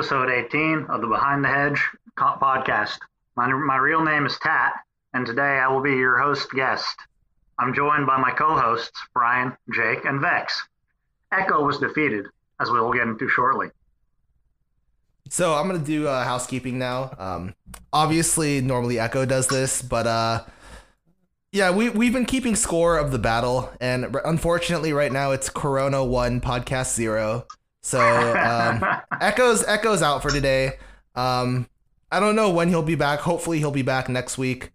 to episode 18 of the Behind the Hedge podcast. My, my real name is Tat, and today I will be your host guest. I'm joined by my co hosts, Brian, Jake, and Vex. Echo was defeated, as we will get into shortly. So I'm gonna do uh, housekeeping now. Um, obviously, normally Echo does this, but uh, yeah, we we've been keeping score of the battle, and unfortunately, right now it's Corona one, podcast zero. So um, Echo's Echo's out for today. Um, I don't know when he'll be back. Hopefully, he'll be back next week,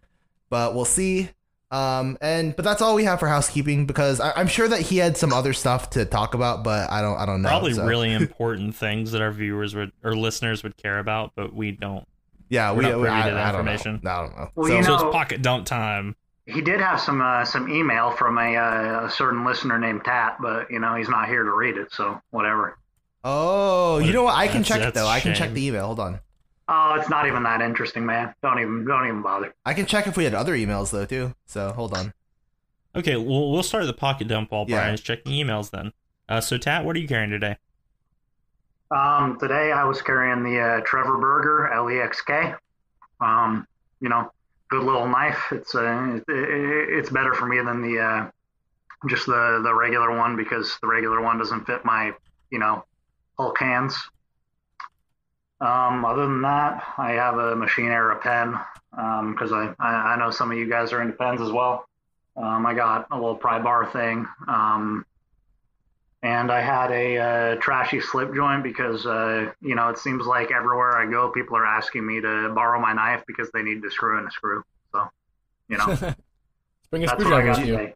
but we'll see. Um, and but that's all we have for housekeeping because I, am sure that he had some other stuff to talk about, but I don't I don't know. Probably so. really important things that our viewers would or listeners would care about, but we don't. Yeah, we, not we I, I, information. Don't I don't know. Well, so, you know, so it's pocket dump time. He did have some uh, some email from a, uh, a certain listener named Tat, but you know he's not here to read it, so whatever. Oh, you know what? I can check it though. I can check the email. Hold on. Oh, it's not even that interesting, man. Don't even don't even bother. I can check if we had other emails though too. So hold on. Okay, well we'll start the pocket dump while yeah. Brian's checking emails then. Uh, so Tat, what are you carrying today? Um, today I was carrying the uh, Trevor Burger LEXK. Um, you know, good little knife. It's uh, it, it's better for me than the uh, just the the regular one because the regular one doesn't fit my you know Hulk cans. Um, other than that, I have a Machine Era pen because um, I, I, I know some of you guys are into pens as well. Um, I got a little pry bar thing. Um, and I had a uh, trashy slip joint because, uh, you know, it seems like everywhere I go, people are asking me to borrow my knife because they need to screw in a screw. So, you know, bring a screwdriver with you.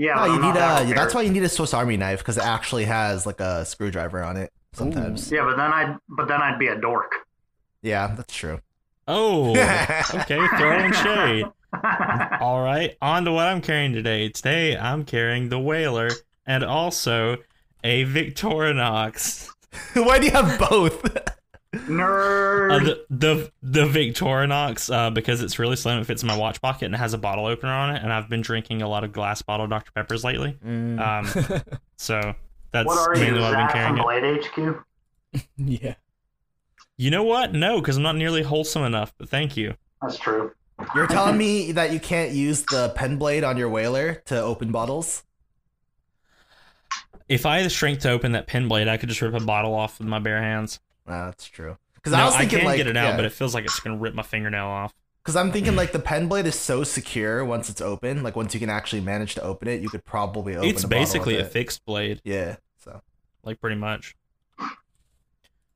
Yeah, no, you need a. Uh, that's why you need a Swiss Army knife because it actually has like a screwdriver on it sometimes. Ooh. Yeah, but then I'd but then I'd be a dork. Yeah, that's true. Oh, okay, throwing shade. All right, on to what I'm carrying today. Today I'm carrying the Whaler and also a Victorinox. Why do you have both? Nerd. Uh, the the the Victorinox uh, because it's really slim. It fits in my watch pocket and it has a bottle opener on it. And I've been drinking a lot of glass bottle Dr Peppers lately. Mm. Um, so that's what are mainly you, what I've been carrying. Blade HQ. yeah. You know what? No, because I'm not nearly wholesome enough. But thank you. That's true. You're telling me that you can't use the pen blade on your whaler to open bottles? If I had the strength to open that pen blade, I could just rip a bottle off with my bare hands. Ah, that's true. Because no, I was thinking I can like, get it out, yeah. but it feels like it's gonna rip my fingernail off. Because I'm thinking like the pen blade is so secure once it's open. Like once you can actually manage to open it, you could probably open. It. It's basically a fixed blade. Yeah. So like pretty much.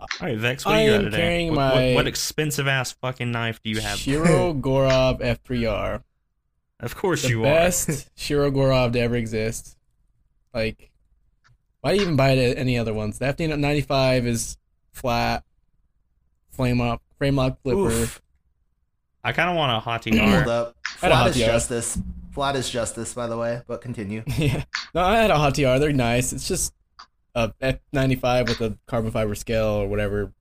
All right, Vex, what I do you got today? What, what, what, expensive ass fucking knife do you have? Shirogorov F3R. Of course the you best are. Best Shirogorov to ever exist. Like, why do you even buy it any other ones? The FD95 is flat, flame up, frame lock flipper. Oof. I kind of want a Hati Hold up. Flat is justice. Flat is justice, by the way, but continue. yeah. No, I had a Hati R. They're nice. It's just a F95 with a carbon fiber scale or whatever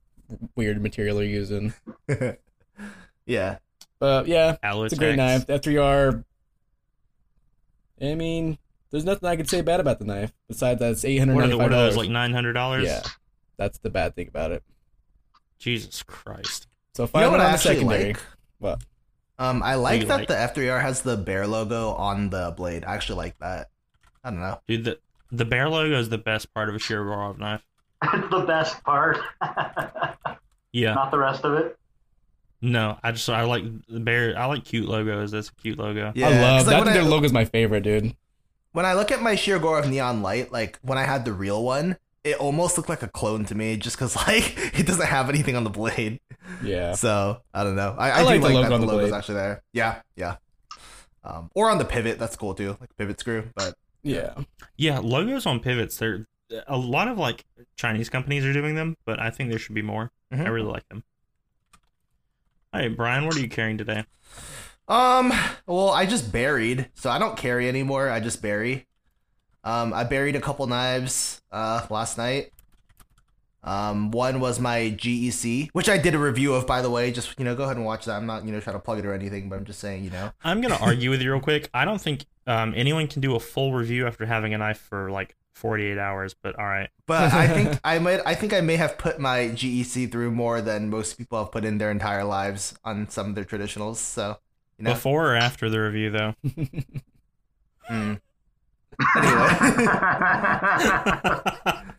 weird material they're using. yeah. But yeah, Allotex. it's a great knife. F3R. I mean, there's nothing I could say bad about the knife besides that it's eight hundred ninety five dollars. Like nine hundred dollars. Yeah, that's the bad thing about it. Jesus Christ. So if you I went on the secondary, like? what? Um, I like that like? the F3R has the bear logo on the blade. I actually like that. I don't know, dude. The the bear logo is the best part of a Shirogorov knife. It's the best part. yeah. Not the rest of it. No, I just I like the bear. I like cute logos. That's a cute logo. Yeah, I love that. Like their logo is my favorite, dude. When I look at my Shirogorov Neon Light, like when I had the real one, it almost looked like a clone to me just because like it doesn't have anything on the blade. Yeah. So I don't know. I, I, I like do like logo that the, the logo's blade. actually there. Yeah, yeah. Um, or on the pivot, that's cool too, like pivot screw. But yeah, yeah, logos on pivots. They're a lot of like Chinese companies are doing them, but I think there should be more. Mm-hmm. I really like them. All right, Brian, what are you carrying today? Um, well, I just buried, so I don't carry anymore. I just bury. Um, I buried a couple knives uh, last night. Um, one was my GEC, which I did a review of, by the way. Just you know, go ahead and watch that. I'm not you know trying to plug it or anything, but I'm just saying you know. I'm gonna argue with you real quick. I don't think um, anyone can do a full review after having a knife for like 48 hours. But all right, But I think I might I think I may have put my GEC through more than most people have put in their entire lives on some of their traditionals. So you know. before or after the review though. Mm. Anyway.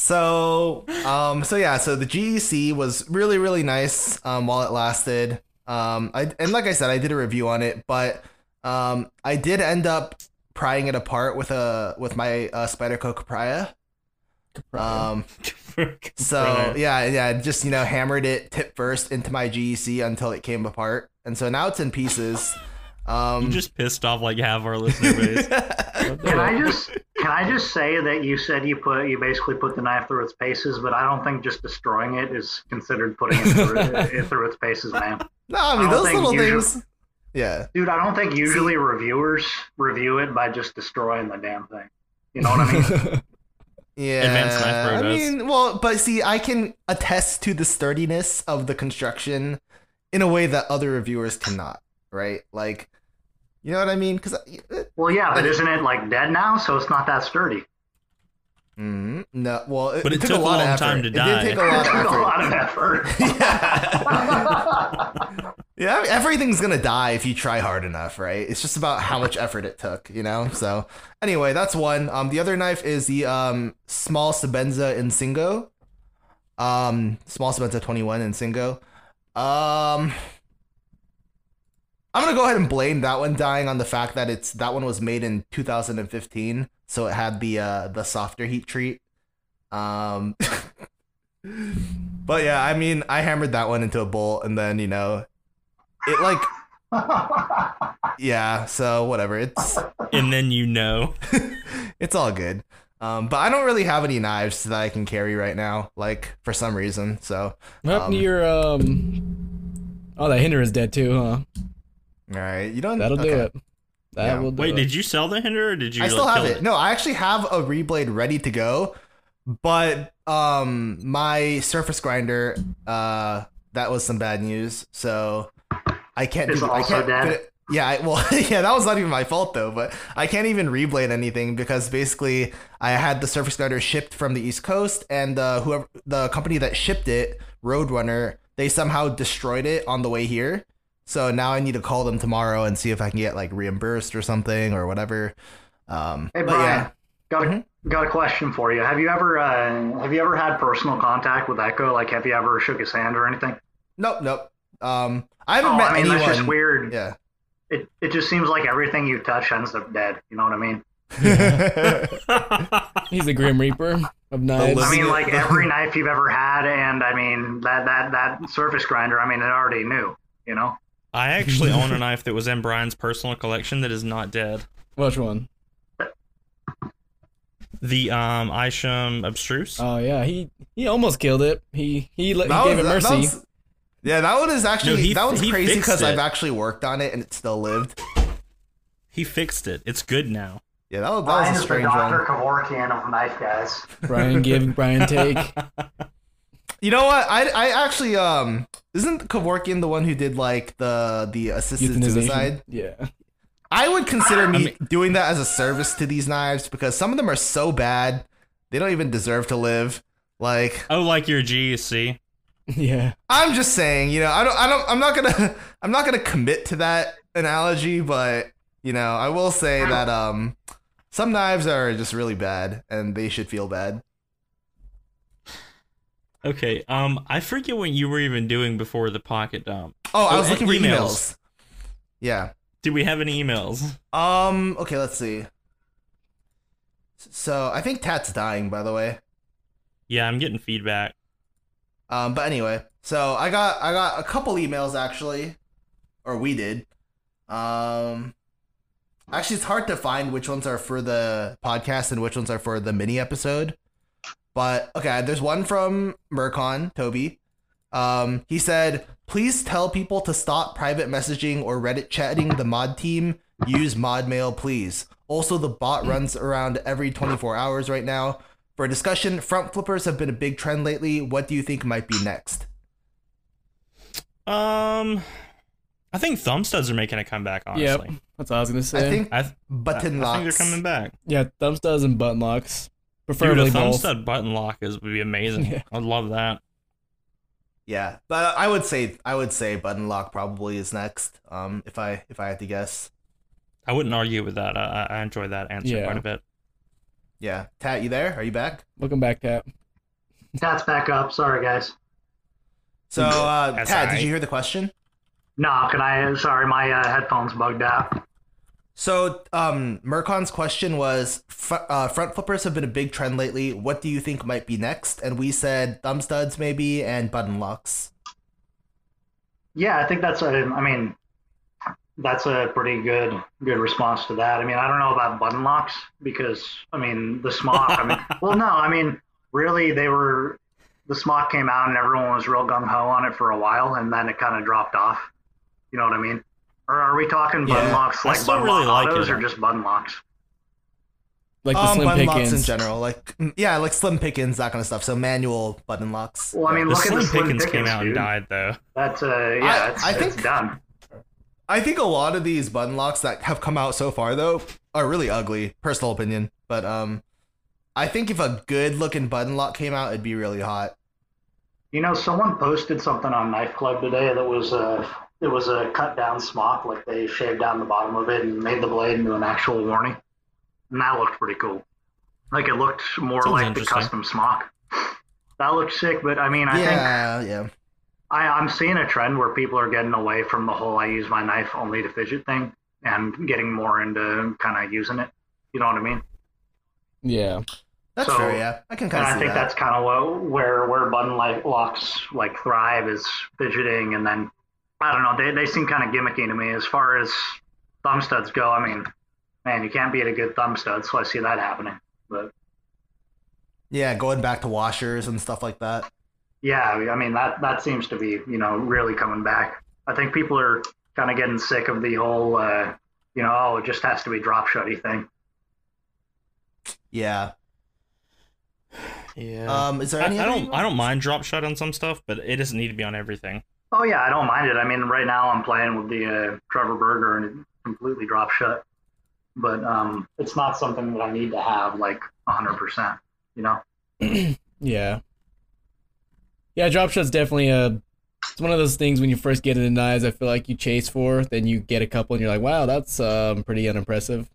So, um, so yeah, so the GEC was really, really nice um, while it lasted. Um, I and like I said, I did a review on it, but um, I did end up prying it apart with a with my uh, Spyderco Capraia. Um, so yeah, yeah, just you know, hammered it tip first into my GEC until it came apart, and so now it's in pieces. Um, you just pissed off like half our listener base. Can I just can I just say that you said you put you basically put the knife through its paces, but I don't think just destroying it is considered putting it through, it through its paces, man. no, I mean I those little usually- things. Yeah. Dude, I don't think usually reviewers review it by just destroying the damn thing. You know what I mean? Yeah, Advanced Knife I mean, well, but see, I can attest to the sturdiness of the construction in a way that other reviewers cannot, right? Like, you know what I mean? Because, Well, yeah, but isn't it like dead now? So it's not that sturdy. Mm-hmm. no, well, it, But it took, took a a lot long of time to it die. did take a lot It of took a lot of effort. yeah, yeah, I mean, everything's gonna die if you try hard enough, right? It's just about how much effort it took, you know. So, anyway, that's one. Um, the other knife is the um small Sebenza Insingo. Um, small Sebenza twenty one Insingo. Um, I'm gonna go ahead and blame that one dying on the fact that it's that one was made in 2015, so it had the uh the softer heat treat. Um. But yeah, I mean, I hammered that one into a bolt, and then you know, it like yeah. So whatever, it's and then you know. it's all good. Um, but I don't really have any knives that I can carry right now, like for some reason. So What happened to Um, your um? Oh, that hinder is dead too, huh? All right, you don't. That'll do it. That Yeah. will do Wait, it. did you sell the hinder or did you? I still like, have kill it. No, I actually have a reblade ready to go, but um, my surface grinder, uh, that was some bad news. So I can't. It's do, I also can't. dead? Yeah, I, well, yeah, that was not even my fault though. But I can't even reblade anything because basically I had the surface grinder shipped from the East Coast, and uh, whoever the company that shipped it, Roadrunner, they somehow destroyed it on the way here. So now I need to call them tomorrow and see if I can get like reimbursed or something or whatever. Um, Hey Brian, yeah, got a Mhm. got a question for you. Have you ever uh, have you ever had personal contact with Echo? Like, have you ever shook his hand or anything? nope, nope. Um, I haven't Oh, met I mean, anyone. that's just weird. Yeah. It it just seems like everything you touch ends up dead. You know what I mean? He's the Grim Reaper of knives. I mean, like every knife you've ever had, and I mean that that that surface grinder. I mean, it already knew. You know. I actually own a knife that was in Brian's personal collection that is not dead. Which one? The um Isham Abstruse. Oh yeah, he he almost killed it. He he, let, he gave was- it mercy. that was- yeah, that one is actually No, he- that one's he crazy because. I've actually worked on it and it still lived. He fixed it. It's good now. Yeah, that was, that Brian was a is the strange Doctor one. Kevorkian of knife guys. Brian give, Brian take. You know what? I, I actually um isn't Kevorkian the one who did like the the assisted suicide? Yeah. I would consider me mean- doing that as a service to these knives because some of them are so bad they don't even deserve to live. Like Oh, like your GEC. Yeah. I'm just saying, you know, I don't, I don't, I'm not gonna, I'm not gonna commit to that analogy, but you know, I will say that um, some knives are just really bad and they should feel bad. Okay. Um, I forget what you were even doing before the pocket dump. Oh, I Oh, was looking for emails. emails. Yeah. Did we have any emails? Um. Okay. Let's see. So I think Tat's dying, by the way. Yeah, I'm getting feedback. Um, but anyway, so I got I got a couple emails actually, or we did. Um, actually, it's hard to find which ones are for the podcast and which ones are for the mini episode. But okay, there's one from Mercon Toby. Um, he said, "Please tell people to stop private messaging or Reddit chatting the mod team. Use mod mail, please. Also, the bot runs around every 24 hours right now." For a discussion, front flippers have been a big trend lately. What do you think might be next? Um, I think thumb studs are making a comeback. Honestly, Yep. That's what I was gonna say. I think I, th- button I locks. think they're coming back. yeah, thumb studs and button locks, Dude, preferably a thumb both. stud button lock is would be amazing. Yeah. I'd love that. Yeah, but I would say I would say button lock probably is next. Um, if I if I had to guess. I wouldn't argue with that. I, I I enjoy that answer Yeah. quite a bit. Yeah, Tat, you there? Are you back? Welcome back, Tat. Tat's back up. Sorry, guys. So, uh, Tat, alright. did you hear the question? No, can I? Sorry, my uh, headphones bugged out. So, um, Mercon's question was: fr- uh, front flippers have been a big trend lately. What do you think might be next? And we said thumb studs maybe and button locks. Yeah, I think that's a. I mean, that's a pretty good good response to that. I mean, I don't know about button locks because I mean the smock. I mean, well, no, I mean really they were the smock came out and everyone was real gung ho on it for a while, and then it kind of dropped off. You know what I mean? Or are we talking button Yeah, locks I like still button really lock like autos it. or just button locks? Like the um, Slim button locks in Pickens. general, like mm, yeah, like slim pickens, that kind of stuff. So manual button locks. Well, I mean, The look Slim at the Slim Pickens Pickens, came out dude. and died though. That's uh, yeah, I- it's, I it's think- done. I think a lot of these button locks that have come out so far though are really ugly. Personal opinion, but um, I think if a good looking button lock came out, it'd be really hot. You know, someone posted something on Knife Club today that was a it was a cut down smock, like they shaved down the bottom of it and made the blade into an actual warning, and that looked pretty cool. Like it looked more Sounds like the custom smock. That looked sick, but I mean, I think yeah, yeah. I, I'm seeing a trend where people are getting away from the whole "I use my knife only to fidget" thing and getting more into kind of using it. You know what I mean? Yeah. That's So- fair. Yeah, I can kind of I think that. that's kind of where where button like locks like thrive is fidgeting, and then I don't know they they seem kind of gimmicky to me as far as thumb studs go. I mean, man, you can't beat a good thumb stud, so I see that happening. But Yeah, going back to washers and stuff like that. yeah, I mean that that seems to be you know really coming back. I think people are kind of getting sick of the whole uh, you know oh it just has to be drop shutty thing. Yeah. Yeah. Um, is there I, any? I don't. I don't mind drop shot on some stuff, but it doesn't need to be on everything. Oh yeah, I don't mind it. I mean, right now I'm playing with the uh, Trevor Burger, and it completely drop shut, but um, it's not something that I need to have like 100. percent You know? Yeah. Yeah, drop shot's definitely a. It's one of those things when you first get it into knives, I feel like you chase for, then you get a couple and you're like, wow, that's um, pretty unimpressive.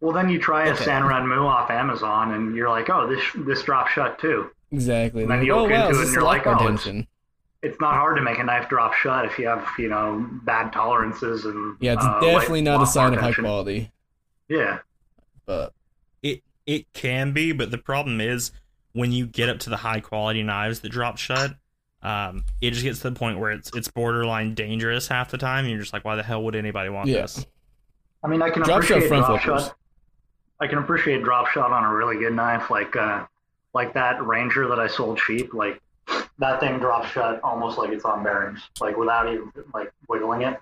Well, then you try a Okay. Sanrenmu off Amazon and you're like, oh, this this drop shut too. Exactly. And then you oh, look wow, into it and you're like, oh, it's- not hard to make a knife drop shut if you have you know bad tolerances and Yeah, it's uh, definitely light not a sign of high quality. Yeah, But It it can be, but the problem is when you get up to the high quality knives that drop shut, um, it just gets to the point where it's it's borderline dangerous half the time. And you're just like, why the hell would anybody want Yeah. this? I mean, I can Drop appreciate front drop flippers. shot. I can appreciate drop shot on a really good knife, like uh, like that Ranger that I sold cheap. Like that thing drops shut almost like it's on bearings, like without even like wiggling it.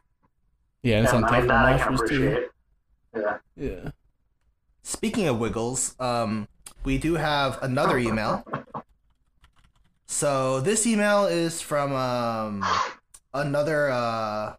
yeah, it's and on I tough mean, that I can washers too. appreciate. Yeah. Yeah. Speaking of wiggles, um, we do have another email. So this email is from um, another. Uh,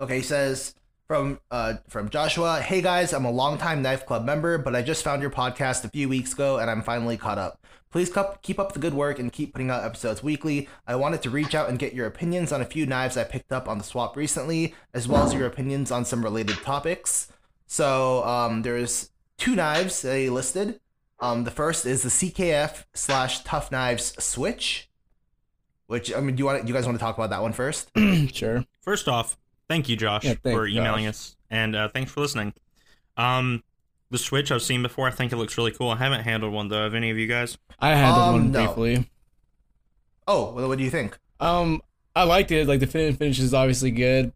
okay, he says from uh, from Joshua. Hey guys, I'm a longtime Knife Club member, but I just found your podcast a few weeks ago, and I'm finally caught up. Please keep up the good work and keep putting out episodes weekly. I wanted to reach out and get your opinions on a few knives I picked up on the swap recently, as well as your opinions on some related topics. So um, there's two knives they listed. Um, the first is the CKF slash Tough Knives Switch. Which I mean, do you want? Do you guys want to talk about that one first? sure. First off, thank you, Josh, Yeah, thanks, for emailing Josh. us, and uh, thanks for listening. Um, the Switch I've seen before. I think it looks really cool. I haven't handled one though. Have any of you guys? I had Um, one no. briefly. Oh, well, what do you think? Um, I liked it. Like the fin- finish is obviously good.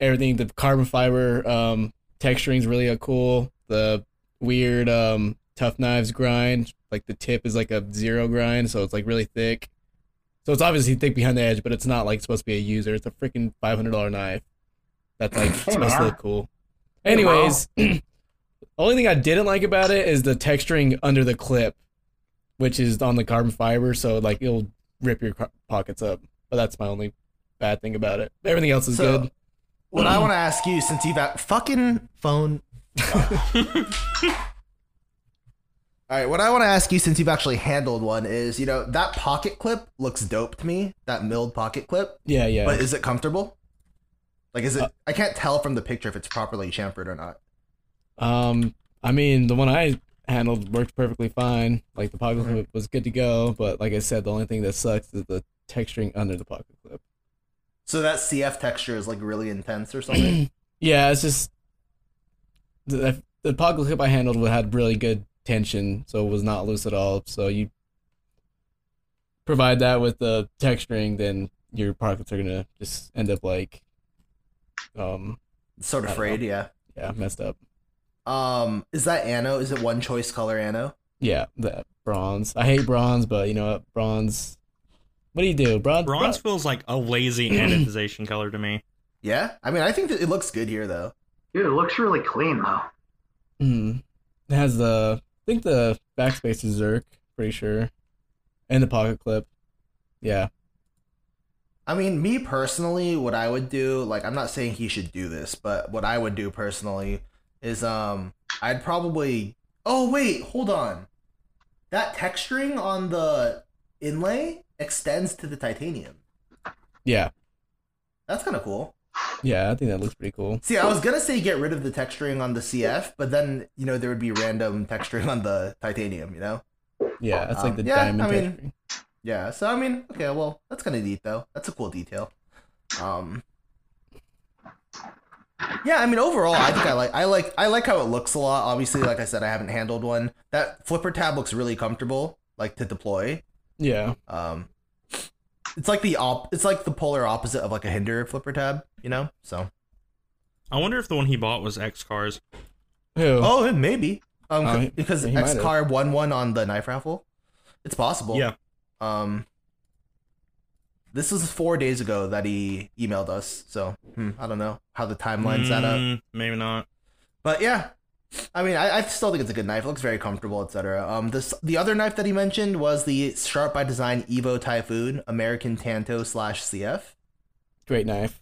Everything, the carbon fiber um texturing is really uh, cool. The weird um tough knives grind, like the tip is like a zero grind, so it's like really thick. So it's obviously thick behind the edge, but it's not like supposed to be a user. It's a freaking five hundred dollar knife. That's like Hey, supposed to look cool. Anyways, the only thing I didn't like about it is the texturing under the clip, which is on the carbon fiber, so like it'll rip your pockets up. But that's my only bad thing about it. Everything else is So- good. what I want to ask you, since you've at fucking phone. All right, what I want to ask you, since you've actually handled one, is you know that pocket clip looks dope to me. That milled pocket clip, Yeah, yeah. but is it comfortable? Like, is it? Uh, I can't tell from the picture if it's properly chamfered or not. Um, I mean, the one I handled worked perfectly fine. Like the pocket clip was good to go, but like I said, the only thing that sucks is the texturing under the pocket clip. So that CF texture is like really intense or something. Yeah, it's just the the pocket clip I handled had really good tension, so it was not loose at all. So you provide that with the texturing, then your pockets are gonna just end up like, um, sort of frayed, yeah. yeah, messed up. Um, is that ano? Is it one choice color ano? Yeah, that bronze. I hate bronze, but you know what? Bronze. What do you do? Bronze. Bronze feels like a lazy anodization color to me. Yeah, I mean, I think that it looks good here though. Dude, it looks really clean though. Hmm. It has the. I think the backspace is Zerk. Pretty sure, and the pocket clip. Yeah. I mean, me personally, what I would do, like, I'm not saying he should do this, but what I would do personally is, um, I'd probably. Oh wait, hold on. That texturing on the inlay extends to the titanium. Yeah. That's kind of cool. Yeah. I think that looks pretty cool. See, I was gonna say get rid of the texturing on the CF, but then you know there would be random texturing on the titanium. You know. Yeah, that's like Um, the yeah, diamond I mean- texturing. Yeah, so I mean, okay, well, that's kind of neat though. That's a cool detail. Um, yeah, I mean, overall, I think I like, I like, I like how it looks a lot. Obviously, like I said, I haven't handled one. That flipper tab looks really comfortable, like to deploy. Yeah. Um, it's like the op, it's like the polar opposite of like a hinder flipper tab, you know. So, I wonder if the one he bought was X Cars. Who? oh, maybe, um, he- because he X have. car won one on the knife raffle. It's possible. Yeah. Um, this was four days ago that he emailed us, so hmm, I don't know how the timeline set up. Mm, Maybe not. But yeah, I mean, I, I still think it's a good knife. It looks very comfortable, etc. Um, this the other knife that he mentioned was the Sharp by Design Evo Typhoon American Tanto slash CF. Great knife.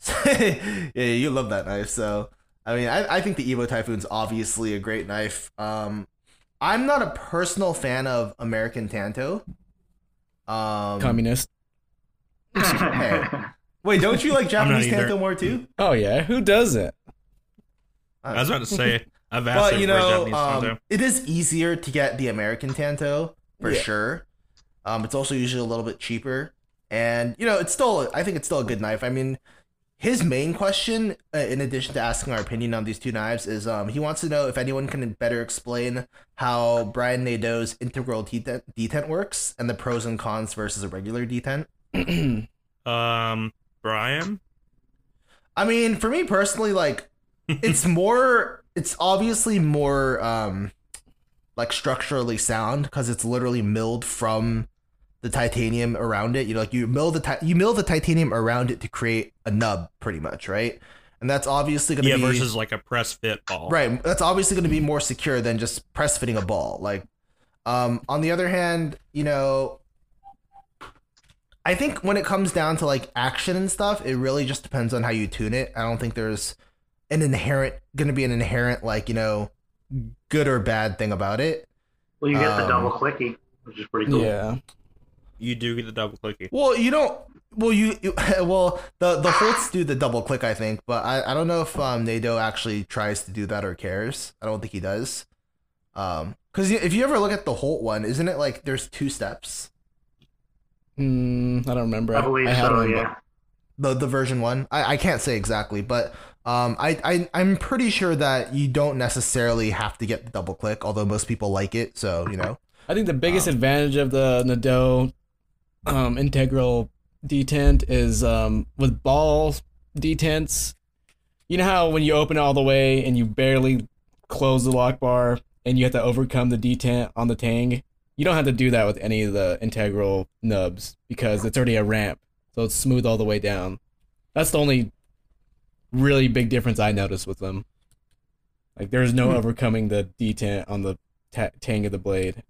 yeah, you love that knife. So, I mean, I, I think the Evo Typhoon's obviously a great knife. Um, I'm not a personal fan of American Tanto. Um, Communist. Hey. Wait, don't you like Japanese either. Tanto more too? Oh yeah, who doesn't? I was about to say I've asked But you know, um, it is easier to get the American Tanto for Yeah. sure. Um, it's also usually a little bit cheaper, and you know, it's still. I think it's still a good knife. I mean, his main question, uh, in addition to asking our opinion on these two knives, is um, he wants to know if anyone can better explain how Brian Nadeau's integral detent, detent works and the pros and cons versus a regular detent. Um, Brian. I mean, for me personally, like it's more it's obviously more um like structurally sound because it's literally milled from the titanium around it. You know, like you mill the ti- you mill the titanium around it to create a nub, pretty much, right? And that's obviously going to Yeah, be versus like a press fit ball. right. That's obviously going to be more secure than just press fitting a ball. Like, um, on the other hand, you know, I think when it comes down to like action and stuff, it really just depends on how you tune it. I don't think there's an inherent going to be an inherent like you know good or bad thing about it. well, you get the Um, double clicky, which is pretty cool. Yeah. You do get the double clicky. Well, you don't. Well, you, you well the the Holtz do the double click, I think, but I, I don't know if um Nadeau actually tries to do that or cares. I don't think he does. Um, because if you ever look at the Holt one, isn't it like there's two steps? Mm, I don't remember. I believe had so. one, Yeah. The the version one, I, I can't say exactly, but um, I, I I'm pretty sure that you don't necessarily have to get the double click, although most people like it. So you know, I think the biggest Um, advantage of the Nadeau um, integral detent is um, with ball detents. You know how when you open it all the way and you barely close the lock bar and you have to overcome the detent on the tang? You don't have to do that with any of the integral nubs because it's already a ramp, so it's smooth all the way down. That's the only really big difference I noticed with them. Like there's no Hmm. overcoming the detent on the ta- tang of the blade.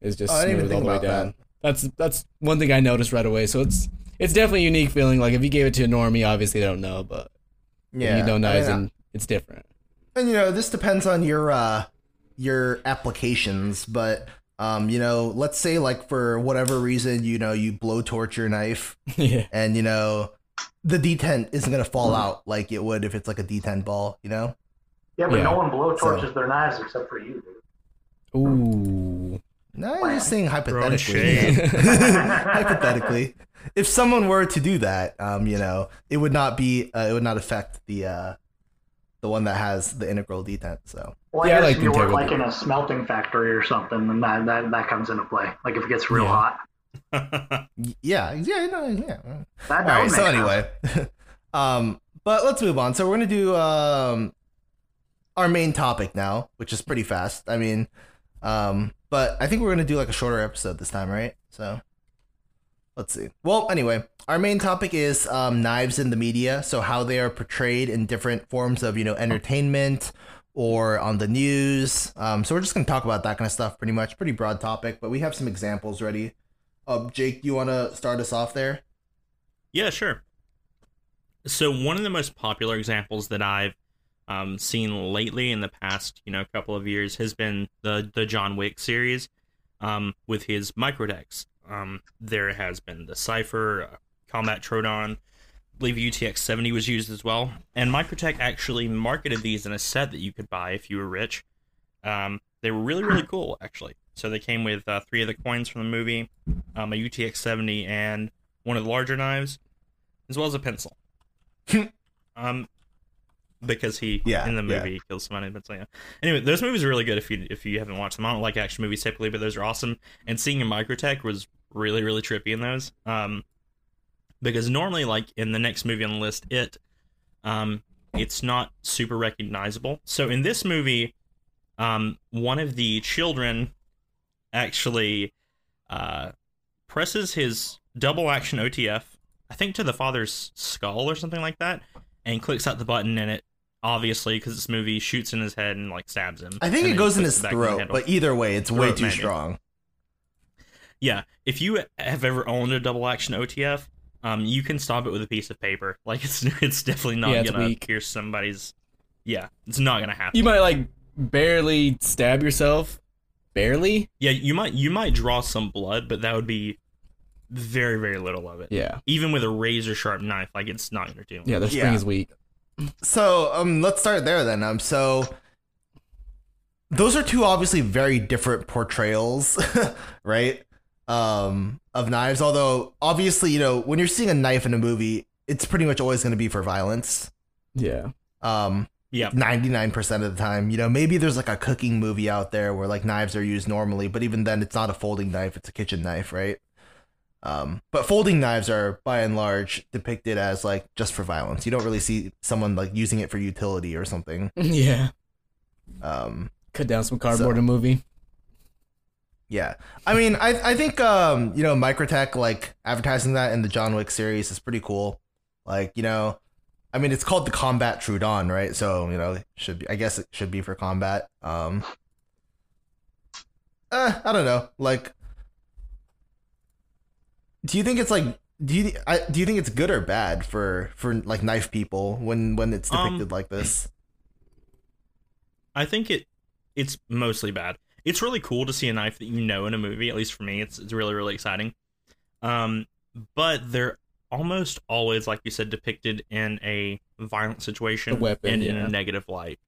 It's just Oh, I didn't even smooth all the way down. That's that's one thing I noticed right away. So it's it's definitely a unique feeling. Like if you gave it to a normie, obviously they don't know, but yeah, you know knives I mean, and it's different. and you know this depends on your uh your applications but um you know let's say like for whatever reason you know you blow torch your knife yeah. and you know the detent isn't gonna fall out like it would if it's like a detent ball you know Yeah, but Yeah. no one blow So- torches their knives except for you, dude. Ooh. No i'm just saying hypothetically shade. you know. hypothetically if someone were to do that um you know it would not be uh, it would not affect the uh the one that has the integral detent so Well, Yeah, I I guess like if you work like in a smelting factory or something, then that, that, that comes into play. Like if it gets real Yeah. hot. Yeah yeah no, yeah That, All that right. So anyway, um, but let's move on. So we're gonna do um our main topic now, which is pretty fast. I mean, um, but I think we're gonna do like a shorter episode this time, right? So let's see. Well, anyway, our main topic is um, knives in the media. So how they are portrayed in different forms of you know entertainment or on the news. Um, so we're just gonna talk about that kind of stuff, pretty much. Pretty broad topic, but we have some examples ready. Uh, Jake, you want to start us off there? Yeah, sure. So one of the most popular examples that I've um, seen lately in the past, you know, couple of years has been the the John Wick series um, with his Microtechs. Um, there has been the Cypher, uh, Combat Troodon, I believe UTX 70 was used as well. And Microtech actually marketed these in a set that you could buy if you were rich. Um, they were really, really cool, actually. So they came with uh, three of the coins from the movie, um, a UTX 70, and one of the larger knives, as well as a pencil. um, because he Yeah, in the yeah. movie kills somebody. But so, yeah. Anyway, those movies are really good if you if you haven't watched them. I don't like action movies typically, but those are awesome. And seeing a Microtech was really really trippy in those. Um, because normally like in the next movie on the list, it, um, it's not super recognizable. So in this movie, um, one of the children actually uh, presses his double action OTF, I think to the father's skull or something like that, and clicks out the button, and it obviously because this movie shoots in his head and like stabs him. I think it goes in his it throat, handle. but either way, it's way too maybe. strong. Yeah, if you have ever owned a double action OTF, um, you can stop it with a piece of paper. Like it's it's definitely not Yeah, it's gonna weak. pierce somebody's. Yeah, it's not gonna happen. You might like barely stab yourself. Barely? yeah, you might you might draw some blood, but that would be very very little of it. Yeah. Even with a razor sharp knife, like it's not gonna do. Yeah, the spring Yeah. is weak. So, um, let's start there then. Um, so those are two obviously very different portrayals, right? Um, of knives. Although obviously, you know, when you're seeing a knife in a movie, it's pretty much always going to be for violence. Yeah. Um, Yeah, 99% of the time. You know, maybe there's like a cooking movie out there where like knives are used normally, but even then it's not a folding knife, it's a kitchen knife, right? Um, but folding knives are by and large depicted as like just for violence. You don't really see someone like using it for utility or something. Yeah. Um, Cut down some cardboard So- in a movie. yeah. I mean, I I think um, you know, Microtech like advertising that in the John Wick series is pretty cool. Like, you know, I mean, it's called the Combat Troodon, right? So, you know, should be I guess it should be for combat. Um uh, I don't know. Like do you think it's like do you I, do you think it's good or bad for for like knife people when when it's Um, depicted like this? I think it it's mostly bad. It's really cool to see a knife that you know in a movie. At least for me, it's it's really really exciting. Um, but they're almost always, like you said, depicted in a violent situation weapon, and in a negative light.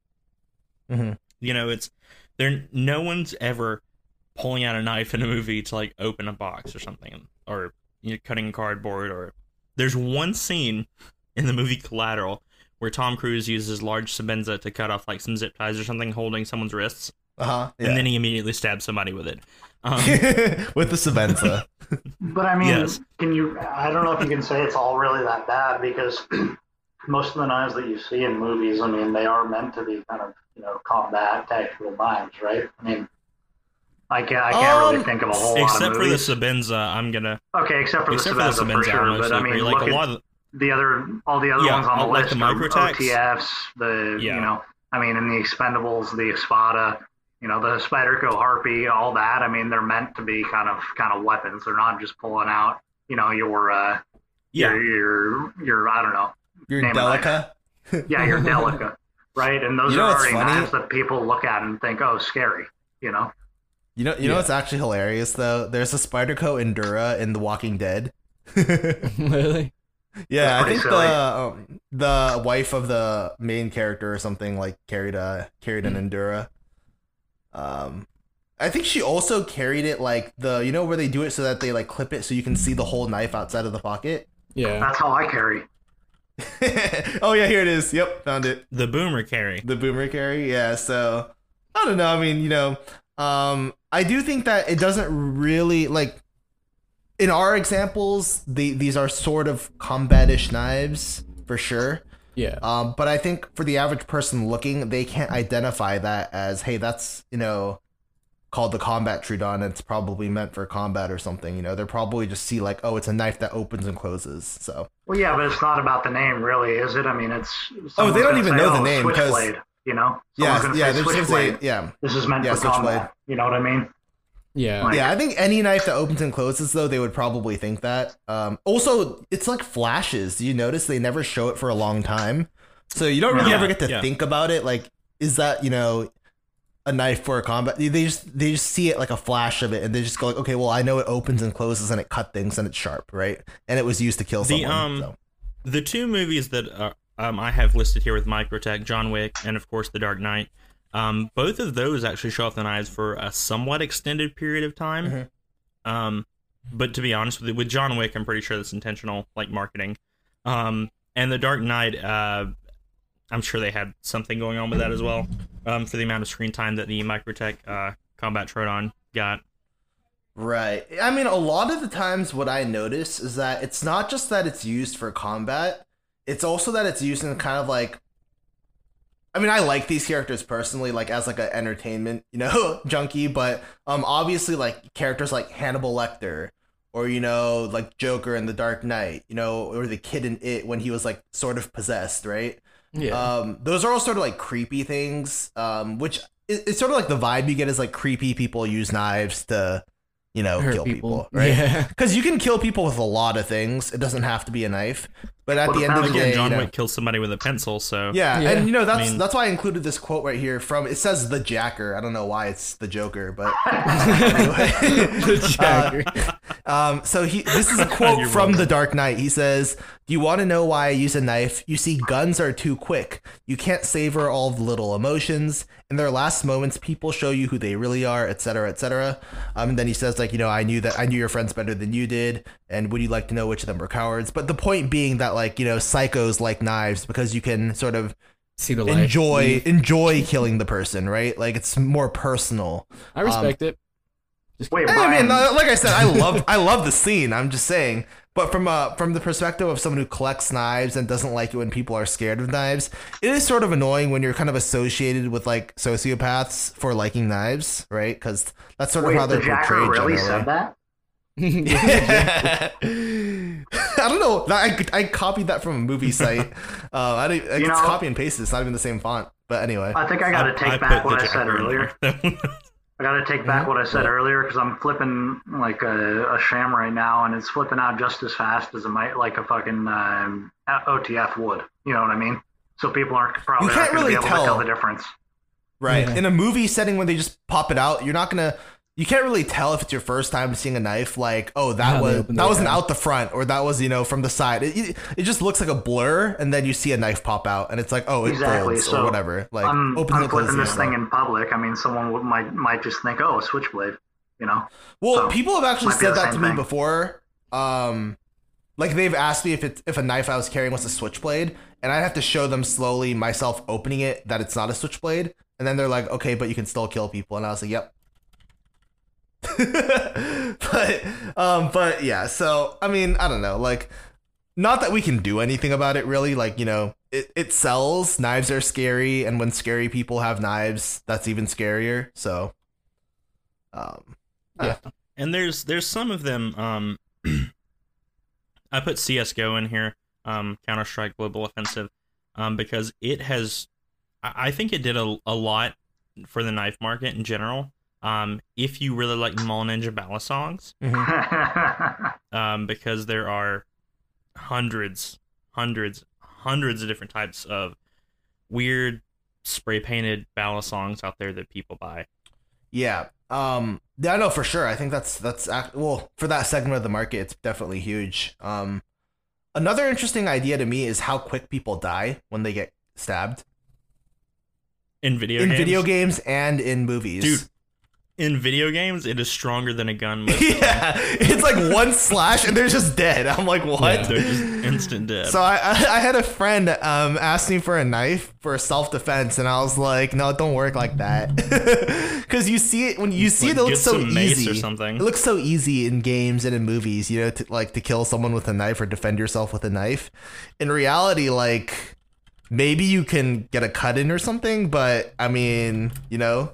Mhm. You know, it's there. No one's ever pulling out a knife in a movie to like open a box or something, or you know, cutting cardboard. Or there's one scene in the movie Collateral where Tom Cruise uses large Sebenza to cut off like some zip ties or something, holding someone's wrists, Uh-huh. and then he immediately stabs somebody with it. Um, with the Sebenza. But I mean, Yes. can you? I don't know if you can say it's all really that bad because most of the knives that you see in movies, I mean, they are meant to be kind of you know combat tactical knives, right? I mean, I can't. I can't Um, really think of a whole lot except of for the movies. Sebenza, I'm gonna. okay, except for Except the for the Sebenza for sure. I But I mean. Like look a at lot of the other, all the other Yeah, ones on the like list the are OTFs, the Yeah. you know, I mean, in the Expendables, the Espada, you know, the Spyderco Harpy, all that. I mean, they're meant to be kind of kind of weapons. They're not just pulling out, you know, your uh, Yeah. Your, your, your, I don't know. Your Name a knife. Delica. Yeah, your Delica, right? And those You know are what's already funny? knives that people look at and think, oh, scary. You know? You know, you know what's actually hilarious though? There's a Spyderco Endura in The Walking Dead. really? yeah, I think silly. the um, the wife of the main character or something like carried a carried an Endura. Um, I think she also carried it like the you know where they do it so that they like clip it so you can see the whole knife outside of the pocket. Yeah. That's how I carry. oh yeah, here it is. Yep, found it. The boomer carry. The boomer carry, yeah. So I don't know. I mean, you know, um, I do think that it doesn't really like in our examples. The these are sort of combatish knives for sure. Yeah. Um, but I think for the average person looking, they can't identify that as, hey, that's you know, called the combat Troodon. It's probably meant for combat or something. You know, they're probably just see like, oh, it's a knife that opens and closes. So Well, yeah, but it's not about the name, really, is it? I mean, it's. Oh, they don't even say, know the name name, 'cause- Switchblade, you know? yeah, Someone's gonna yeah, say they're just gonna Switchblade. say, yeah. This is meant Yeah, for Switchblade. combat. You know what I mean? Yeah. Like- Yeah, I think any knife that opens and closes, though, they would probably think that. Um, also, it's like flashes. Do you notice they never show it for a long time? So you don't really Yeah, ever get to yeah. think about it. Like, is that you know a knife for a combat? They just they just see it like a flash of it, and they just go like, okay, well, I know it opens and closes, and it cut things, and it's sharp, right? And it was used to kill The, someone. um, so. The two movies that uh, um, I have listed here with Microtech, John Wick, and of course The Dark Knight, um, both of those actually show off the knives for a somewhat extended period of time. Mhm. Um, but to be honest with you, with John Wick, I'm pretty sure that's intentional, like marketing. Um, and The Dark Knight, uh, I'm sure they had something going on with that as well. Um, for the amount of screen time that the Microtech uh, Combat Troodon got. Right. I mean, a lot of the times, what I notice is that it's not just that it's used for combat, it's also that it's used in kind of like. I mean, I like these characters personally, like as like an entertainment, you know, junkie. But um, obviously, like characters like Hannibal Lecter, or you know, like Joker in The Dark Knight, you know, or the kid in It when he was like sort of possessed, right? Yeah. Um, those are all sort of like creepy things. Um, which it, it's sort of like the vibe you get is like creepy people use knives to, you know, Hurt kill people, people. right? Yeah. Because you can kill people with a lot of things. It doesn't have to be a knife. But at Well, the end of the depends day, John you know- Wick kills somebody with a pencil, so yeah, Yeah. and you know that's I mean- that's why I included this quote right here from it says the Jacker. I don't know why it's the Joker, but anyway. The Jacker. Um, so he this is a quote from welcome. The Dark Knight. He says, "Do you want to know why I use a knife? You see, guns are too quick. You can't savor all the little emotions. In their last moments, people show you who they really are, etc., etc." Um, and then he says, like, you know, I knew that I knew your friends better than you did, and would you like to know which of them were cowards? But the point being that, like, you know, psychos like knives because you can sort of See the light. enjoy enjoy killing the person, right? Like it's more personal. I respect it. Just Wait, I mean, like I said, I love I love the scene. I'm just saying, but from uh from the perspective of someone who collects knives and doesn't like it when people are scared of knives, it is sort of annoying when you're kind of associated with like sociopaths for liking knives, right? Because that's sort of how they're the Jacker portrayed really generally. said that? I don't know. I, I copied that from a movie site. Uh, I didn't, it's know- copy and paste. It's not even the same font. But anyway, I think I got to take I back put what I said earlier. I got to take back what I said earlier because I'm flipping like a, a sham right now, and it's flipping out just as fast as it might like a fucking um, OTF would. You know what I mean? So people aren't probably You can't not going to really be able to tell. tell the difference. Right. Yeah. In a movie setting where they just pop it out, you're not gonna you can't really tell if it's your first time seeing a knife like, oh that How was opened that wasn't out the front or that was, you know, from the side. It, it, it just looks like a blur and then you see a knife pop out and it's like, oh it Exactly, folds so or whatever. Like I'm, opens I'm and flipping this thing in public. I mean, someone would, might might just think, oh, a switchblade. You know? Well, so, people have actually said that to same me before. Um like they've asked me if it's if a knife I was carrying was a switchblade, and I'd have to show them slowly myself opening it that it's not a switchblade, and then they're like, "Okay, but you can still kill people," and I was like, "Yep." but um, but yeah. So I mean, I don't know. Like, not that we can do anything about it, really. Like, you know, it it sells. Knives are scary, and when scary people have knives, that's even scarier. So, um, yeah. and there's there's some of them. Um, I put CS:GO in here, um, Counter Strike Global Offensive, um, because it has, I I think it did a, a lot for the knife market in general. Um, if you really like Mall Ninja balisongs, mhm. um, because there are hundreds, hundreds, hundreds of different types of weird spray painted balisongs out there that people buy. Yeah. Um. Yeah, I know for sure. I think that's that's act- well for that segment of the market, it's definitely huge. Um. Another interesting idea to me is how quick people die when they get stabbed In video in games, video games and in movies. Dude, in video games, it is stronger than a gun. most of the time. yeah, it's like one slash and they're just dead. I'm like, what? Yeah. They're just instant dead. So I, I I had a friend um ask me for a knife for self defense, and I was like, no, it don't work like that. Because you see it when you see Like, it, it looks so easy. or something. It looks so easy in games and in movies, you know, to like to kill someone with a knife or defend yourself with a knife. In reality, like maybe you can get a cut in or something, but I mean, you know,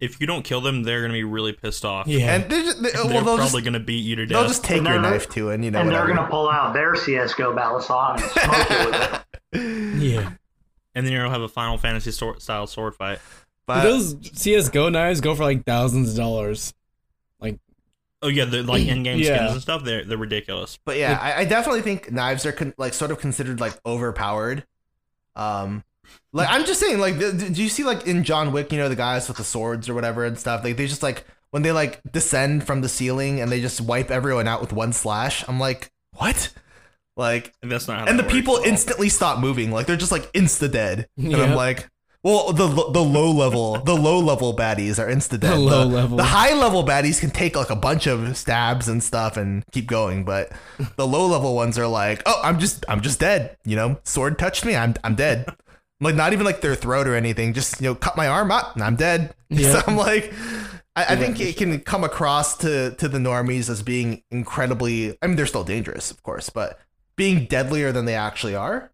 if you don't kill them, they're gonna be really pissed off. Yeah. and they're just, they, they're well, they'll probably just gonna beat you to death. they'll death. just take And your they're- knife too, and you know, and they're gonna pull out their CS:GO battle and smoke you with it. yeah. and then you'll have a Final Fantasy sword, style sword fight. but Those CS:GO knives go for like thousands of dollars. Like, oh yeah, the like in-game Yeah. skins and stuff. They're they're ridiculous. But yeah, I, I definitely think knives are con- like sort of considered like overpowered. Um, like I'm just saying, like, th- th- do you see like in John Wick, you know, the guys with the swords or whatever and stuff? Like they just like when they like descend from the ceiling and they just wipe everyone out with one slash. I'm like, what? Like, And that's not how. and the that works people instantly stop moving. Like they're just like insta dead. And Yeah. I'm like, well, the the low level the low level baddies are insta dead. The low level. The high level baddies can take like a bunch of stabs and stuff and keep going, but the low level ones are like, oh, I'm just I'm just dead. You know, sword touched me, I'm I'm dead. Like not even like their throat or anything. Just you know, cut my arm up, and I'm dead. Yeah. So I'm like. I, I think it can come across to, to the normies as being incredibly. I mean, they're still dangerous, of course, but being deadlier than they actually are.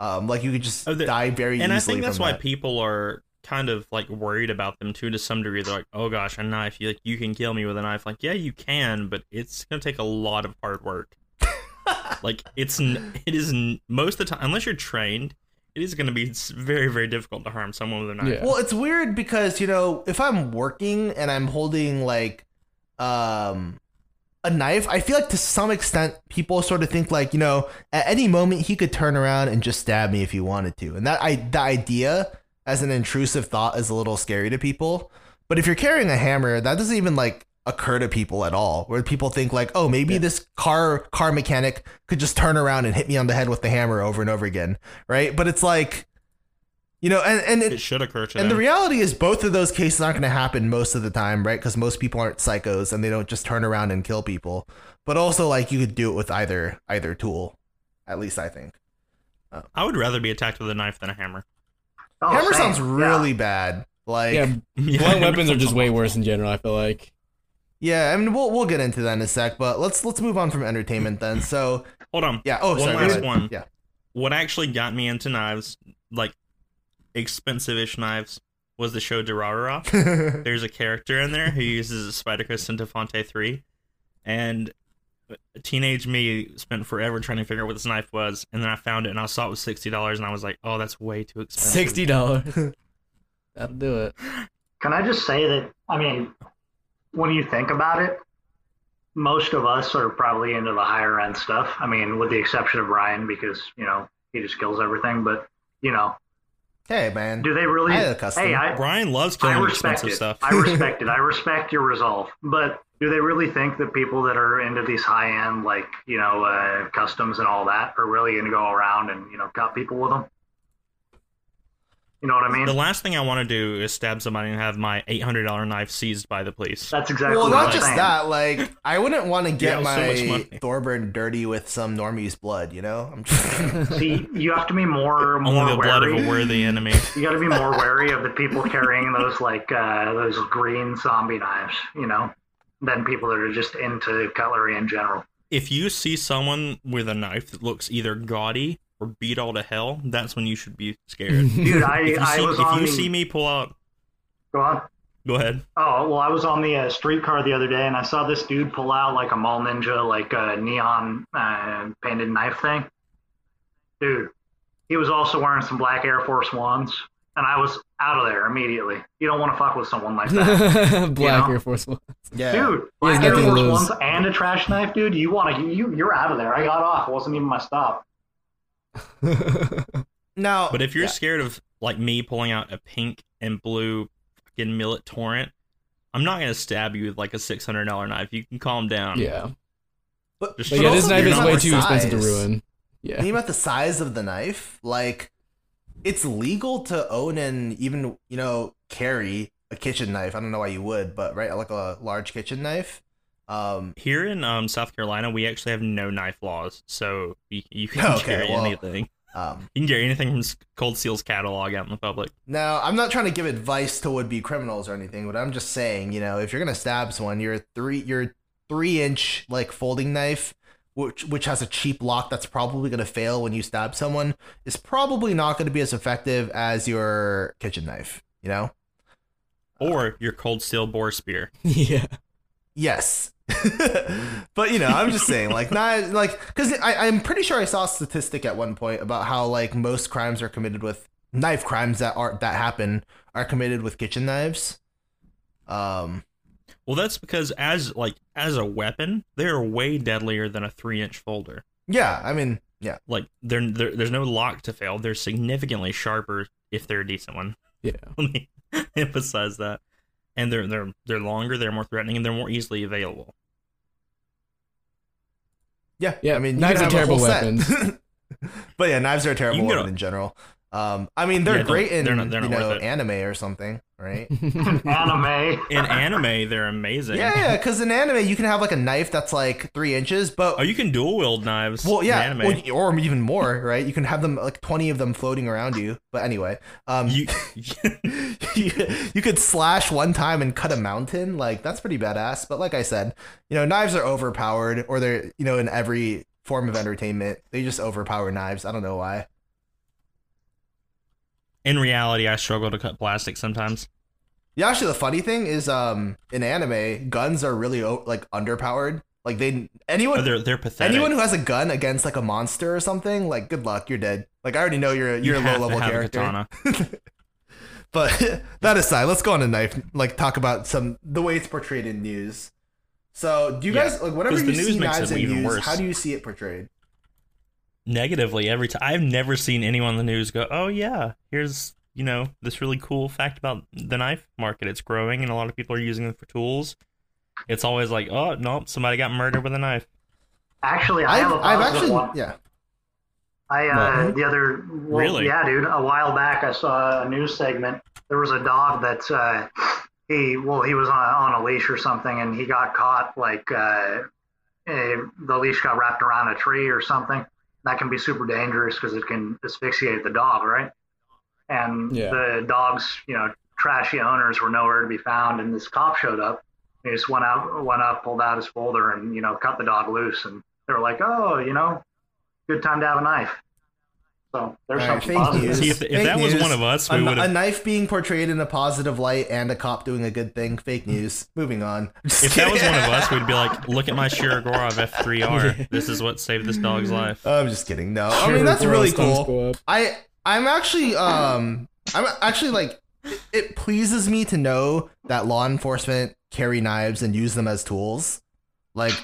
Um, like you could just Oh, die very easily. and I think that's why that. people are kind of like worried about them too to some degree. They're like, "Oh gosh, a knife! You like you can kill me with a knife." Like, yeah, you can, but it's gonna take a lot of hard work. like, it's it is most of the time, unless you're trained, it is gonna be very very difficult to harm someone with a knife. Yeah. Well, it's weird because you know if I'm working and I'm holding like um a knife, I feel like to some extent people sort of think like you know at any moment he could turn around and just stab me if he wanted to, and that I the idea as an intrusive thought is a little scary to people. But if you're carrying a hammer, that doesn't even like occur to people at all. Where people think like, oh, maybe this car car mechanic could just turn around and hit me on the head with the hammer over and over again, right? But it's like, you know, and and it, It should occur to and the reality is, both of those cases aren't going to happen most of the time, right? Because most people aren't psychos and they don't just turn around and kill people. But also, like you could do it with either either tool. At least I think. Um, I would rather be attacked with a knife than a hammer. Oh, Hammer same. sounds Yeah. really bad. Like, Yeah, yeah. blunt weapons are just way worse in general. I feel like. I mean, we'll we'll get into that in a sec. But let's let's move on from entertainment then. So Hold on. yeah. Oh, One sorry. last one. Yeah. What actually got me into knives, like expensive-ish knives, was the show Durarara. There's a character in there who uses a Spyderco Centofante 3, and teenage me spent forever trying to figure out what this knife was, and then I found it and I saw it was sixty dollars, and I was like, "Oh, that's way too expensive." Sixty dollars. That'll do it. Can I just say that? I mean, when you think about it, most of us are probably into the higher end stuff. I mean, with the exception of Ryan, because you know he just kills everything. But you know, hey man. do they really? I had a custom. Hey, I, Brian loves I killing respect expensive it. stuff. I respect it. I respect your resolve. But do they really think that people that are into these high end, like you know, uh, customs and all that, are really going to go around and you know cut people with them? You know what I mean? the last thing I want to do is stab somebody and have my eight hundred dollar knife seized by the police. That's exactly well, what not I'm saying. Well not just saying. that. Like, I wouldn't want to get Yeah, my much money. Thorburn dirty with some normie's blood. You know, I'm just, See, you have to be more more Only the blood of a worthy enemy. You got to be more wary of the people carrying those like uh, those green zombie knives, you know, than people that are just into cutlery in general. if you see someone with a knife that looks either gaudy or beat all to hell, that's when you should be scared. Dude, I, if you, I see, was if on you the, see me pull out, Go on. go ahead. Oh well, I was on the uh, streetcar the other day, and I saw this dude pull out like a mall ninja, like a neon uh, painted knife thing. Dude, he was also wearing some black Air Force Ones, and I was out of there immediately. You don't want to fuck with someone like that. Black know? Air Force One. Yeah. Dude, He Black Air Force. Ones and a trash knife, dude. You want to you you're out of there. I got off. It wasn't even my stop. Now, But if you're yeah. scared of like me pulling out a pink and blue fucking millet torrent, I'm not gonna stab you with like a six hundred dollar knife. You can calm down. yeah. but, Just But But yeah, this knife you're is way the too expensive to ruin. Yeah. Think about the size of the knife. Like, it's legal to own and even you know carry a kitchen knife. I don't know why you would, but right, like a large kitchen knife. Um, Here in um, South Carolina, we actually have no knife laws, so you, you can Okay, carry well- anything. um. You can carry anything from Cold Steel's catalog out in the public. Now, I'm not trying to give advice to would-be criminals or anything, but I'm just saying, you know, if you're gonna stab someone, your three, your three-inch like folding knife, which which has a cheap lock that's probably gonna fail when you stab someone, is probably not gonna be as effective as your kitchen knife. You know. Or your Cold Steel boar spear. yeah. Yes. but you know, I'm just saying, like, not like because I'm pretty sure I saw a statistic at one point about how like most crimes are committed with knife crimes that are that happen are committed with kitchen knives. Um. Well, that's because as like as a weapon, they're way deadlier than a three inch folder. Yeah. I mean. Yeah. Like they're, they're there's no lock to fail. They're significantly sharper if they're a decent one. Yeah. Let me emphasize that. And they're they're they're longer, they're more threatening, and they're more easily available. Yeah. Yeah, I mean, knives are have a whole terrible weapons. but yeah, knives are a terrible weapon go- in general. Um. I mean, they're Yeah, great in they're not- they're not you know anime or something, right? Anime. In anime, they're amazing. yeah, yeah. Because in anime, you can have like a knife that's like three inches, but Oh, you can dual wield knives. Well, in yeah, anime. well, or even more, right? You can have them like twenty of them floating around you. But anyway, um, you, you, you could slash one time and cut a mountain. Like that's pretty badass. But like I said, you know, knives are overpowered, or they're you know in every form of entertainment, they just overpower knives. I don't know why. In reality, I struggle to cut plastic sometimes. Yeah, actually, the funny thing is, um, in anime, guns are really like underpowered. Like they anyone Oh, they're they're pathetic. anyone who has a gun against like a monster or something, like good luck, you're dead. Like I already know you're You you're a low level character. But that aside, let's go on a knife. Like talk about some the way it's portrayed in news. So do you Yeah, guys like whatever you see knives in news? worse. How do you see it portrayed? Negatively every time. I've never seen anyone on the news go, "Oh yeah, here's you know this really cool fact about the knife market. It's growing, and a lot of people are using them for tools." It's always like, "Oh nope, somebody got murdered with a knife." Actually, I I've, have a I've actually one. yeah. I uh, What? the other well, Really? yeah, dude. A while back, I saw a news segment. There was a dog that uh, he well, he was on, on a leash or something, and he got caught. Like uh, eh, the leash got wrapped around a tree or something. That can be super dangerous because it can asphyxiate the dog, right? And Yeah. the dog's you know trashy owners were nowhere to be found, and this cop showed up. He just went out, went up, pulled out his folder, and you know cut the dog loose. And they were like, "Oh, you know, good time to have a knife." So there's All right, something thank positive. you. See, if, if Fake that was one of us, A, we would a knife being portrayed in a positive light and a cop doing a good thing. Fake news. Moving on. Just If that was one of us, we'd be like, "Look at my Shirogorov F3R. This is what saved this dog's life." I'm just kidding. No, I mean that's really cool. I I'm actually um I'm actually like it- it pleases me to know that law enforcement carry knives and use them as tools. Like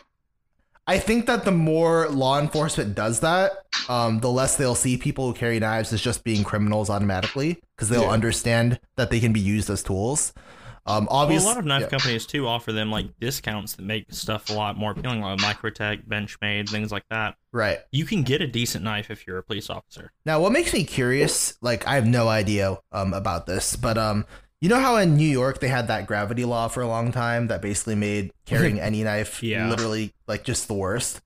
I think that the more law enforcement does that, um, the less they'll see people who carry knives as just being criminals automatically because they'll Yeah. understand that they can be used as tools. Um, Well, a lot of knife yeah. companies too offer them like discounts that make stuff a lot more appealing, like Microtech, Benchmade, things like that. right. You can get a decent knife if you're a police officer. Now, what makes me curious, like I have no idea um, about this, but um, you know how in New York they had that gravity law for a long time that basically made carrying any knife Yeah. literally like just the worst.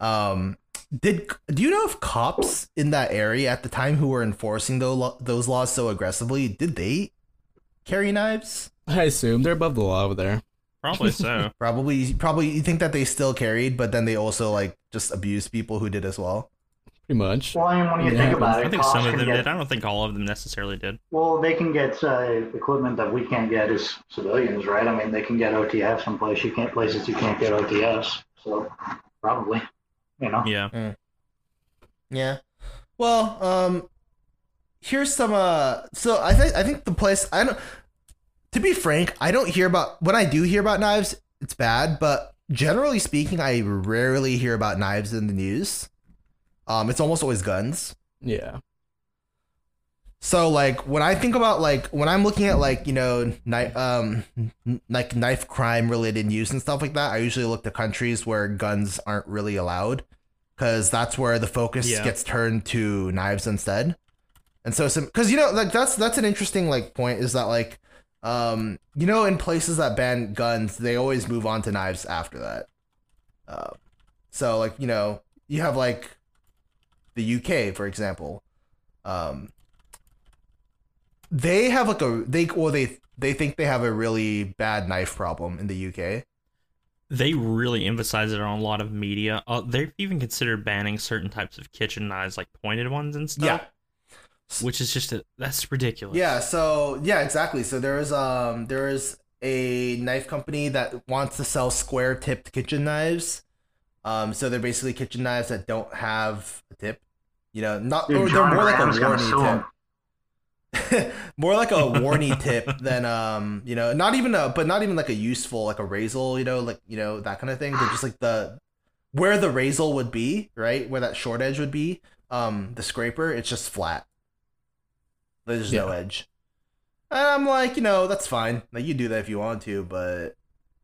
Um, did do you know if cops in that area at the time who were enforcing those those laws so aggressively did they carry knives? I assume they're above the law over there. Probably so. Probably, probably. You think that they still carried, but then they also like just abused people who did as well. Pretty much. Well, I mean, when you Yeah, think about it, I think some of them get, did. I don't think all of them necessarily did. Well, they can get uh, equipment that we can't get as civilians, right? I mean, they can get OTF someplace you can't places you can't get OTFs. So probably, you know. Yeah. Yeah. Well, um here's some uh so I think I think the place I don't to be frank, I don't hear about when I do hear about knives, it's bad, but generally speaking, I rarely hear about knives in the news. Um it's almost always guns. Yeah. So like when I think about like when I'm looking at like you know knife um like knife crime related news and stuff like that, I usually look to countries where guns aren't really allowed because that's where the focus Yeah. gets turned to knives instead. And so some because you know like that's that's an interesting like point is that like um you know in places that ban guns they always move on to knives after that. Uh, so like you know you have like the UK for example. Um, they have like a they or they they think they have a really bad knife problem in the UK. They really emphasize it on a lot of media. Uh, they've even considered banning certain types of kitchen knives, like pointed ones and stuff. Yeah. which is just a, that's ridiculous. Yeah, so yeah, exactly. So there is um there is a knife company that wants to sell square tipped kitchen knives. Um so they're basically kitchen knives that don't have a tip. You know, not Dude, or they're John more like a warning tip. more like a warny tip than um you know not even a but not even like a useful like a razel, you know like you know that kind of thing they're just like the where the razel would be right where that short edge would be um the scraper it's just flat there's no edge and i'm like you know that's fine like you do that if you want to but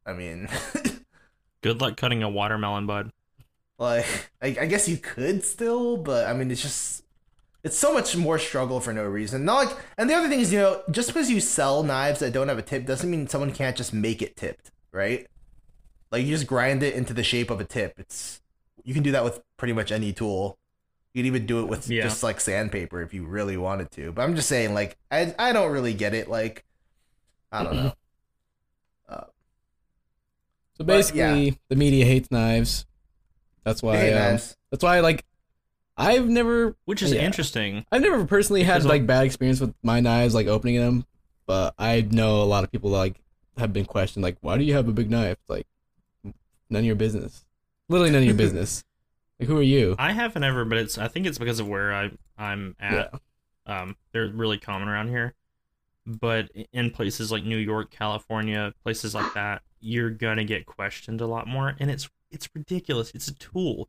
i mean Good luck cutting a watermelon bud. like I, I guess you could still but i mean it's just it's so much more struggle for no reason. Not like and the other thing is you know just because you sell knives that don't have a tip doesn't mean someone can't just make it tipped right? Like you just grind it into the shape of a tip. It's you can do that with pretty much any tool. You can even do it with Yeah. just like sandpaper if you really wanted to but i'm just saying like i, I don't really get it like i don't know So But, basically, the media hates knives. That's why. Hey, um, knives. that's why, like, I've never, Which is Yeah. interesting. I've never personally had like bad experience with my knives, like opening them. But I know a lot of people like have been questioned, like, why do you have a big knife? Like, none of your business. Literally none of your business. Like, who are you? I haven't ever, but it's I think it's because of where I I'm at. Yeah. Um, they're really common around here, but in places like New York, California, places like that, you're gonna get questioned a lot more, and it's it's ridiculous. It's a tool.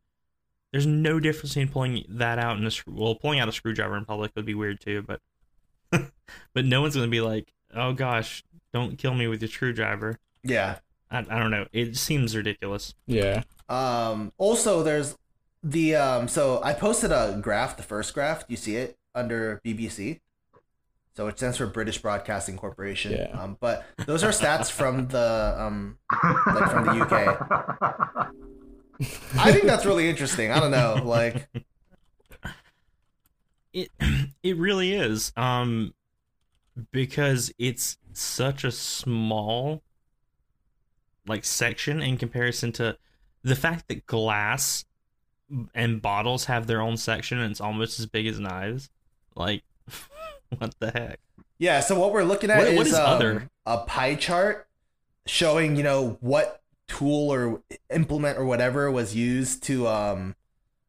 There's no difference in pulling that out in a screw. Well, pulling out a screwdriver in public would be weird too, but but no one's gonna be like, oh gosh, don't kill me with your screwdriver. yeah I, I don't know. It seems ridiculous. Yeah. Um, also, there's the um. So I posted a graph, the first graph. You see it under BBC. So it stands for British Broadcasting Corporation. Yeah. Um, but those are stats from the um. Like from the UK. I think that's really interesting. I don't know, like it it really is um because it's such a small like section in comparison to the fact that glass and bottles have their own section and it's almost as big as knives like what the heck yeah. So what we're looking at What- is, what is um, other? a pie chart showing you know what tool or implement or whatever was used to um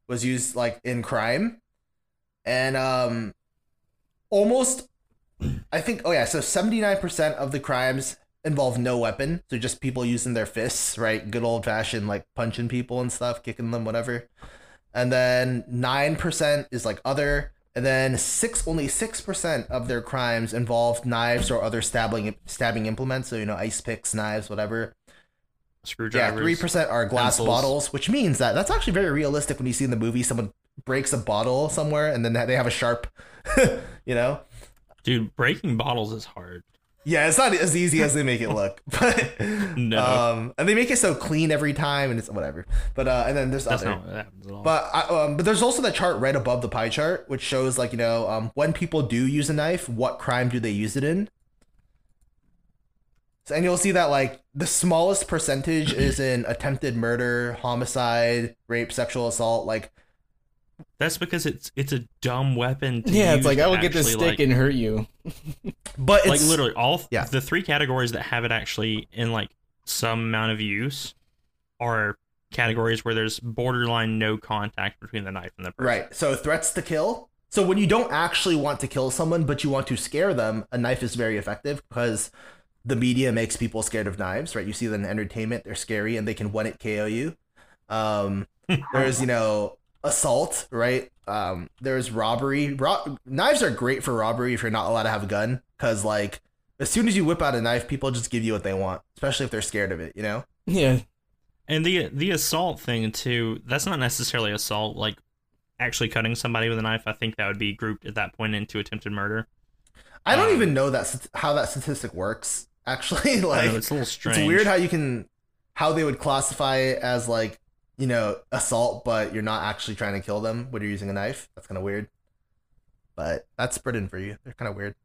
was used like in crime and um almost i think oh yeah so 79% of the crimes involve no weapon so just people using their fists right good old fashioned like punching people and stuff kicking them whatever and then 9% is like other and then six only 6% of their crimes involve knives or other stabbing stabbing implements so you know ice picks knives whatever Screwdriver. yeah three percent are glass pencils. bottles which means that that's actually very realistic when you see in the movie someone breaks a bottle somewhere and then they have a sharp you know dude breaking bottles is hard yeah it's not as easy as they make it look but No. um and they make it so clean every time and it's whatever but uh and then there's that's other not what happens at all But I, um, but there's also that chart right above the pie chart, which shows like you know um, when people do use a knife, what crime do they use it in? So, and you'll see that like the smallest percentage is in attempted murder, homicide, rape, sexual assault. Like that's because it's it's a dumb weapon to Yeah, it's like I will get this stick like, and hurt you. but it's like literally all Yeah. the three categories that have it actually in like some amount of use are categories where there's borderline no contact between the knife and the person. right. So threats to kill, So when you don't actually want to kill someone, but you want to scare them, a knife is very effective because the media makes people scared of knives, right? You see them in entertainment; they're scary and they can one it KO you. Um, there's you know assault, right? Um, there's robbery. Ro- knives are great for robbery if you're not allowed to have a gun, because like as soon as you whip out a knife, people just give you what they want, especially if they're scared of it. You know? Yeah. And the the assault thing too, that's not necessarily assault like actually cutting somebody with a knife. I think that would be grouped at that point into attempted murder. I don't Um, even know that how that statistic works. Actually, like know, it's a little strange. It's weird how you can how they would classify it as like you know assault, but you're not actually trying to kill them when you're using a knife. That's kind of weird. But that's Britain for you. They're kind of weird.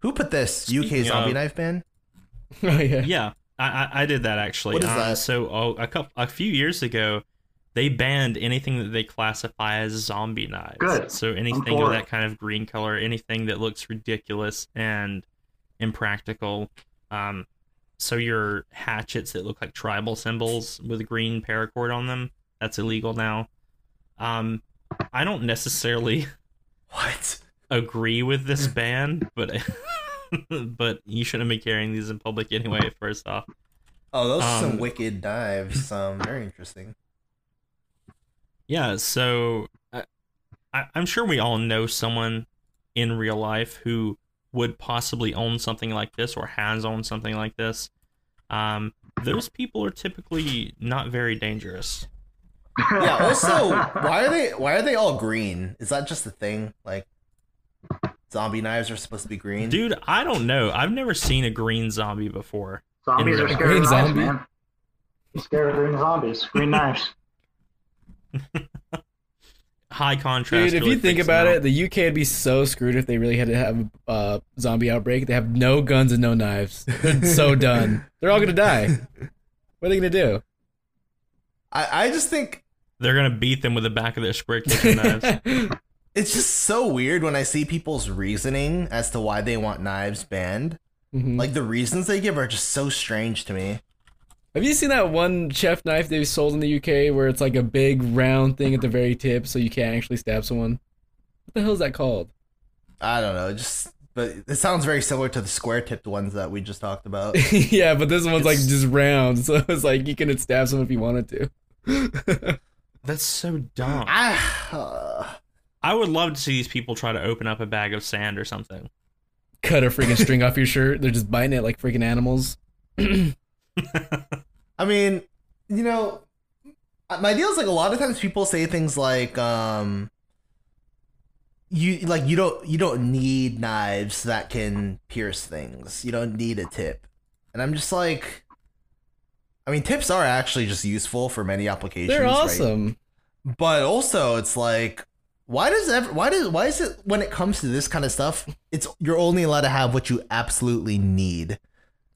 Who put this UK Speaking zombie of- knife ban? Oh yeah. Yeah, I, I I did that actually. What is Um, that? So oh, a couple a few years ago, they banned anything that they classify as zombie knives. Good. So anything of that kind of green color, anything that looks ridiculous and impractical. Um, so your hatchets that look like tribal symbols with a green paracord on them, that's illegal now. Um, I don't necessarily What? agree with this ban, but but you shouldn't be carrying these in public anyway. First off. Oh, those are some Um, wicked dives. Um, very interesting. Yeah, so I, I, I'm sure we all know someone in real life who would possibly own something like this or has owned something like this. Um, those people are typically not very dangerous. Yeah. Also, why are they why are they all green? Is that just a thing? Like, zombie knives are supposed to be green. Dude, I don't know. I've never seen a green zombie before. Zombies are scary Green knives, zombie? man. I'm scared of green zombies. Green knives. High contrast. Dude, if really you think about it, the UK would be so screwed if they really had to have a uh, zombie outbreak. They have no guns and no knives. They're so done. They're all gonna die. What are they gonna do? I I just think they're gonna beat them with the back of their square kitchen knives. it's just so weird when I see people's reasoning as to why they want knives banned. Mhm. Like the reasons they give are just so strange to me. Have you seen that one chef knife they sold in the UK where it's like a big round thing at the very tip so you can't actually stab someone? What the hell is that called? I don't know, just but it sounds very similar to the square tipped ones that we just talked about. yeah, but this one's like just round, so it's like you can stab someone if you wanted to. That's so dumb. ah, uh, I would love to see these people try to open up a bag of sand or something. Cut a freaking string off your shirt. They're just biting it like freaking animals. I mean, you know, my deal is like a lot of times people say things like, um, you like you don't you don't need knives that can pierce things. You don't need a tip, and I'm just like, I mean, tips are actually just useful for many applications. They're right? awesome. but also it's like why does ever why does why is it when it comes to this kind of stuff it's you're only allowed to have what you absolutely need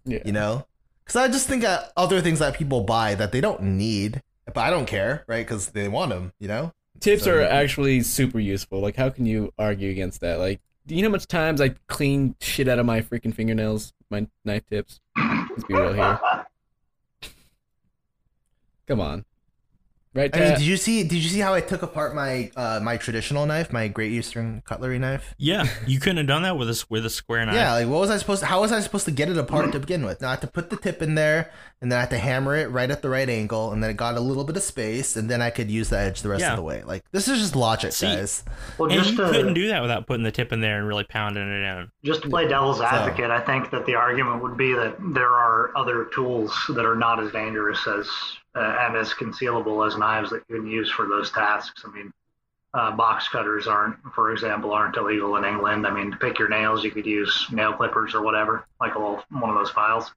Yeah. you know because i just think that other things that people buy that they don't need but i don't care right because they want them you know Tips So- are actually super useful. Like, how can you argue against that? Like, do you know how much times I clean shit out of my freaking fingernails, my knife tips? Let's be real here. Come on. Right, i mean did you see did you see how i took apart my uh my traditional knife my great eastern cutlery knife Yeah, you couldn't have done that with a s- with a square knife. yeah like what was i supposed to how was i supposed to get it apart to begin with now i had to put the tip in there and then i had to hammer it right at the right angle and then it got a little bit of space and then i could use the edge the rest Yeah. of the way like this is just logic See, guys Well, and just you to, couldn't do that without putting the tip in there and really pounding it in. just to play devil's advocate, I think that the argument would be that there are other tools that are not as dangerous as and as concealable as knives that you can use for those tasks. I mean, uh, box cutters aren't, for example, aren't illegal in England. I mean, to pick your nails, you could use nail clippers or whatever, like a little one of those files.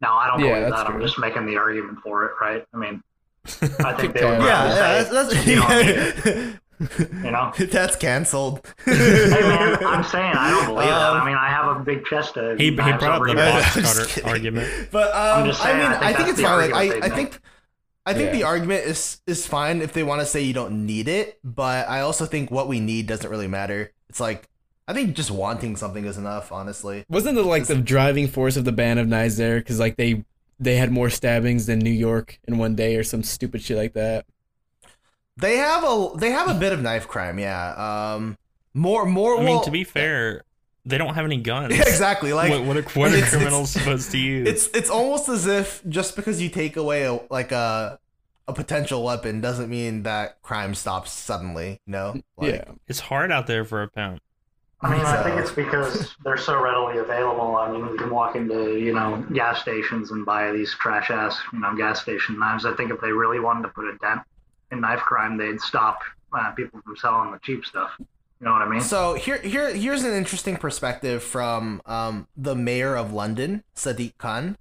Now, I don't Yeah, believe that's that. I'm just making the argument for it, right? I mean, I think they Tic-tac. would yeah, rather yeah say, that's, you know, that's you know. that's canceled Hey man, I'm saying I don't believe that. Um, I mean, I have a big chest of He, he brought up the box I'm cutter argument. But um, I'm just I mean, I I think think, it's the fine. Like, I, they I make. think, I think Yeah. the argument is is fine if they want to say you don't need it. But I also think what we need doesn't really matter. It's like I think just wanting something is enough. Honestly, Wasn't the like the driving force of the ban of knives there? Because like they they had more stabbings than New York in one day or some stupid shit like that. They have a they have a bit of knife crime, yeah. Um, more more. I mean, well, to be fair, they don't have any guns. yeah, exactly. Like what, what are, what are it's- criminals supposed to use? it's it's almost as if just because you take away a, like a a potential weapon doesn't mean that crime stops suddenly. No. Like, yeah. it's hard out there for a pimp. I mean, I think it's because they're so readily available. I mean, you can walk into, you know, gas stations and buy these trash ass, you know, gas station knives. I think if they really wanted to put a dent in knife crime, they'd stop uh, people from selling the cheap stuff. You know what I mean? So here, here, here's an interesting perspective from um, the mayor of London, Sadiq Khan.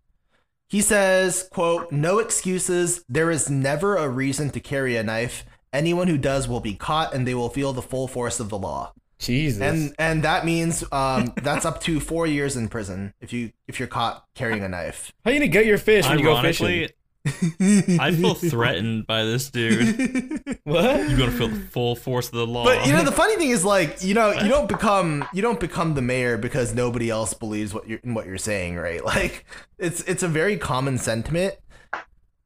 He says, "quote No excuses. There is never a reason to carry a knife. Anyone who does will be caught, and they will feel the full force of the law. Jesus. And and that means um, that's up to four years in prison if you if you're caught carrying a knife. How you gonna get your fish when you go fishing? I feel threatened by this dude. What? You're gonna feel the full force of the law. But you know the funny thing is like you know you don't become you don't become the mayor because nobody else believes what you're in what you're saying right like it's it's a very common sentiment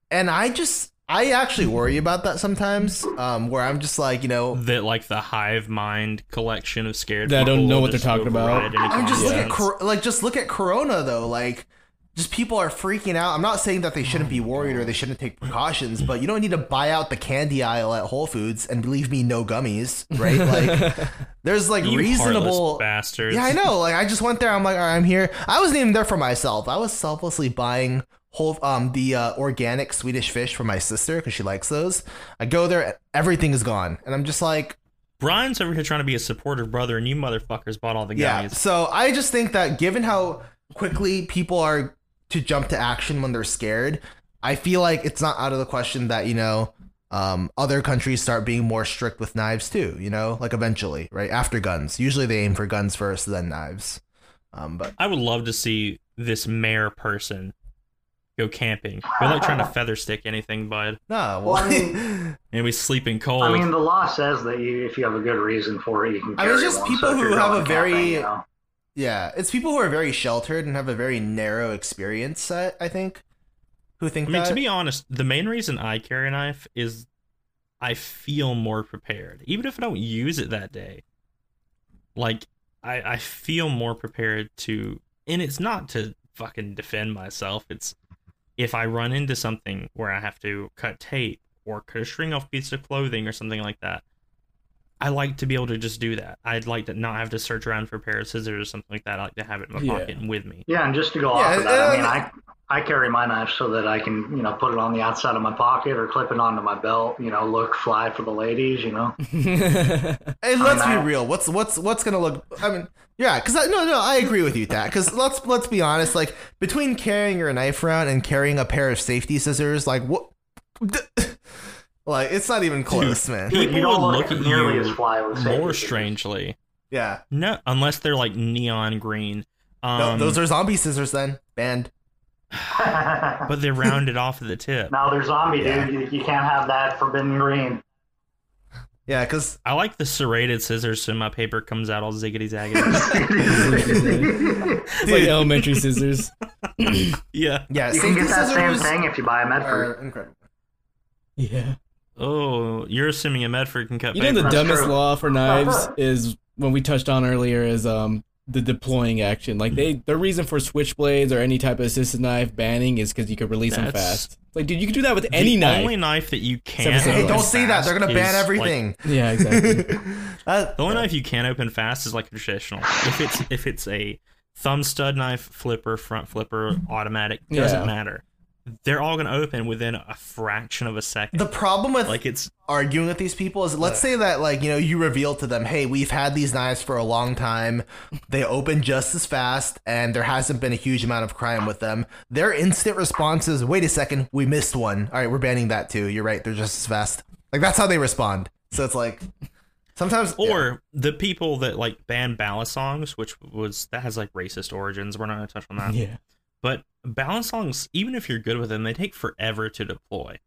and I just I actually worry about that sometimes um where I'm just like you know that like the hive mind collection of scared That don't know what they're talking about. I mean, just common look at like just look at Corona though. Like, just people are freaking out. I'm not saying that they shouldn't be worried or they shouldn't take precautions, but you don't need to buy out the candy aisle at Whole Foods and believe me, no gummies, right? Like, there's like You reasonable. heartless bastards. Yeah, I know. Like, I just went there. I'm like, all right, I'm here. I wasn't even there for myself. I was selflessly buying whole um the uh, organic Swedish fish for my sister because she likes those. I go there, and everything is gone, and I'm just like, Brian's over here trying to be a supportive brother, and you motherfuckers bought all the gummies. Yeah. gummies. So I just think that given how quickly people are to jump to action when they're scared, I feel like it's not out of the question that, you know, um, other countries start being more strict with knives too, you know, like eventually, right? After guns. Usually they aim for guns first, then knives. Um, but I would love to see this mayor person go camping. We're like trying to feather stick anything, bud. no, Well, I well, And we sleeping cold. I mean, the law says that you, if you have a good reason for it, you can. I mean, it's just one. people So who have going a very- you know, yeah, it's people who are very sheltered and have a very narrow experience set, I think, who think I mean, that. to be honest, the main reason I carry a knife is I feel more prepared, even if I don't use it that day. Like I, I feel more prepared to, and it's not to fucking defend myself. It's if I run into something where I have to cut tape or cut a string off piece of clothing or something like that. I like to be able to just do that. I'd like to not have to search around for a pair of scissors or something like that. I like to have it in my Yeah. pocket and with me. Yeah, and just to go Yeah, off of that, I mean, uh, I I carry my knife so that I can, you know, put it on the outside of my pocket or clip it onto my belt. You know, look fly for the ladies. You know, Hey, let's I- be real. What's what's what's gonna look? I mean, yeah, because I no, no, I agree with you, that Because let's let's be honest. Like between carrying your knife around and carrying a pair of safety scissors, like what? Like it's not even close, man. People you would look, look at nearly you as fly with more scissors. strangely. Yeah, No, unless they're like neon green. No, Um, those are zombie scissors. Then banned. but they're rounded off at the tip. now they're zombie, Yeah. dude. You, you can't have that forbidden green. Yeah, because I like the serrated scissors so my paper comes out all ziggity zaggity. it's like elementary scissors. yeah. yeah, You can get that same thing if you buy a are Medford. incredible. Yeah. Oh, you're assuming a Medford can cut You know paper. the dumbest law for knives is when we touched on earlier is um the deploying action. Like they the reason for switchblades or any type of assisted knife banning is because you could release them fast. Like dude, you can do that with any the knife. only knife that you can't. Hey, Hey, don't open say that. They're gonna ban is, like- everything. yeah, exactly. That- the only knife you can open fast is like a traditional. If it's if it's a thumb stud knife, flipper, front flipper, automatic, doesn't Yeah. matter. They're all gonna open within a fraction of a second. the problem with like it's arguing with these people is let's say that like you know you reveal to them hey we've had these knives for a long time they open just as fast and there hasn't been a huge amount of crime with them their instant response is wait a second we missed one all right we're banning that too you're right they're just as fast like that's how they respond so it's like sometimes or the people that like ban ballad songs, which was that has like racist origins. We're not gonna touch on that. yeah. But balisongs, even if you're good with them, they take forever to deploy.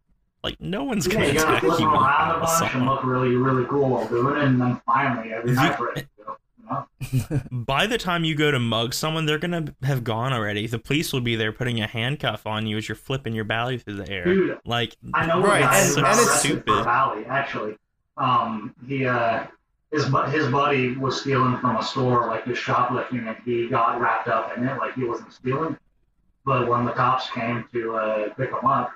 Like no one's Yeah, gonna you gotta attack flip you them around a ballad bunch and look really, really cool while doing it, and then finally every The- knife ready know? By the time you go to mug someone, they're gonna have gone already. The police will be there putting a handcuff on you as you're flipping your bally through the air. Dude, Like, I know Right, and- who and it's stupid. for Valley, actually. Um, he, uh, his, his buddy was stealing from a store, like just shoplifting, and he got wrapped up in it, like he wasn't stealing. But when the cops came to uh, pick him up,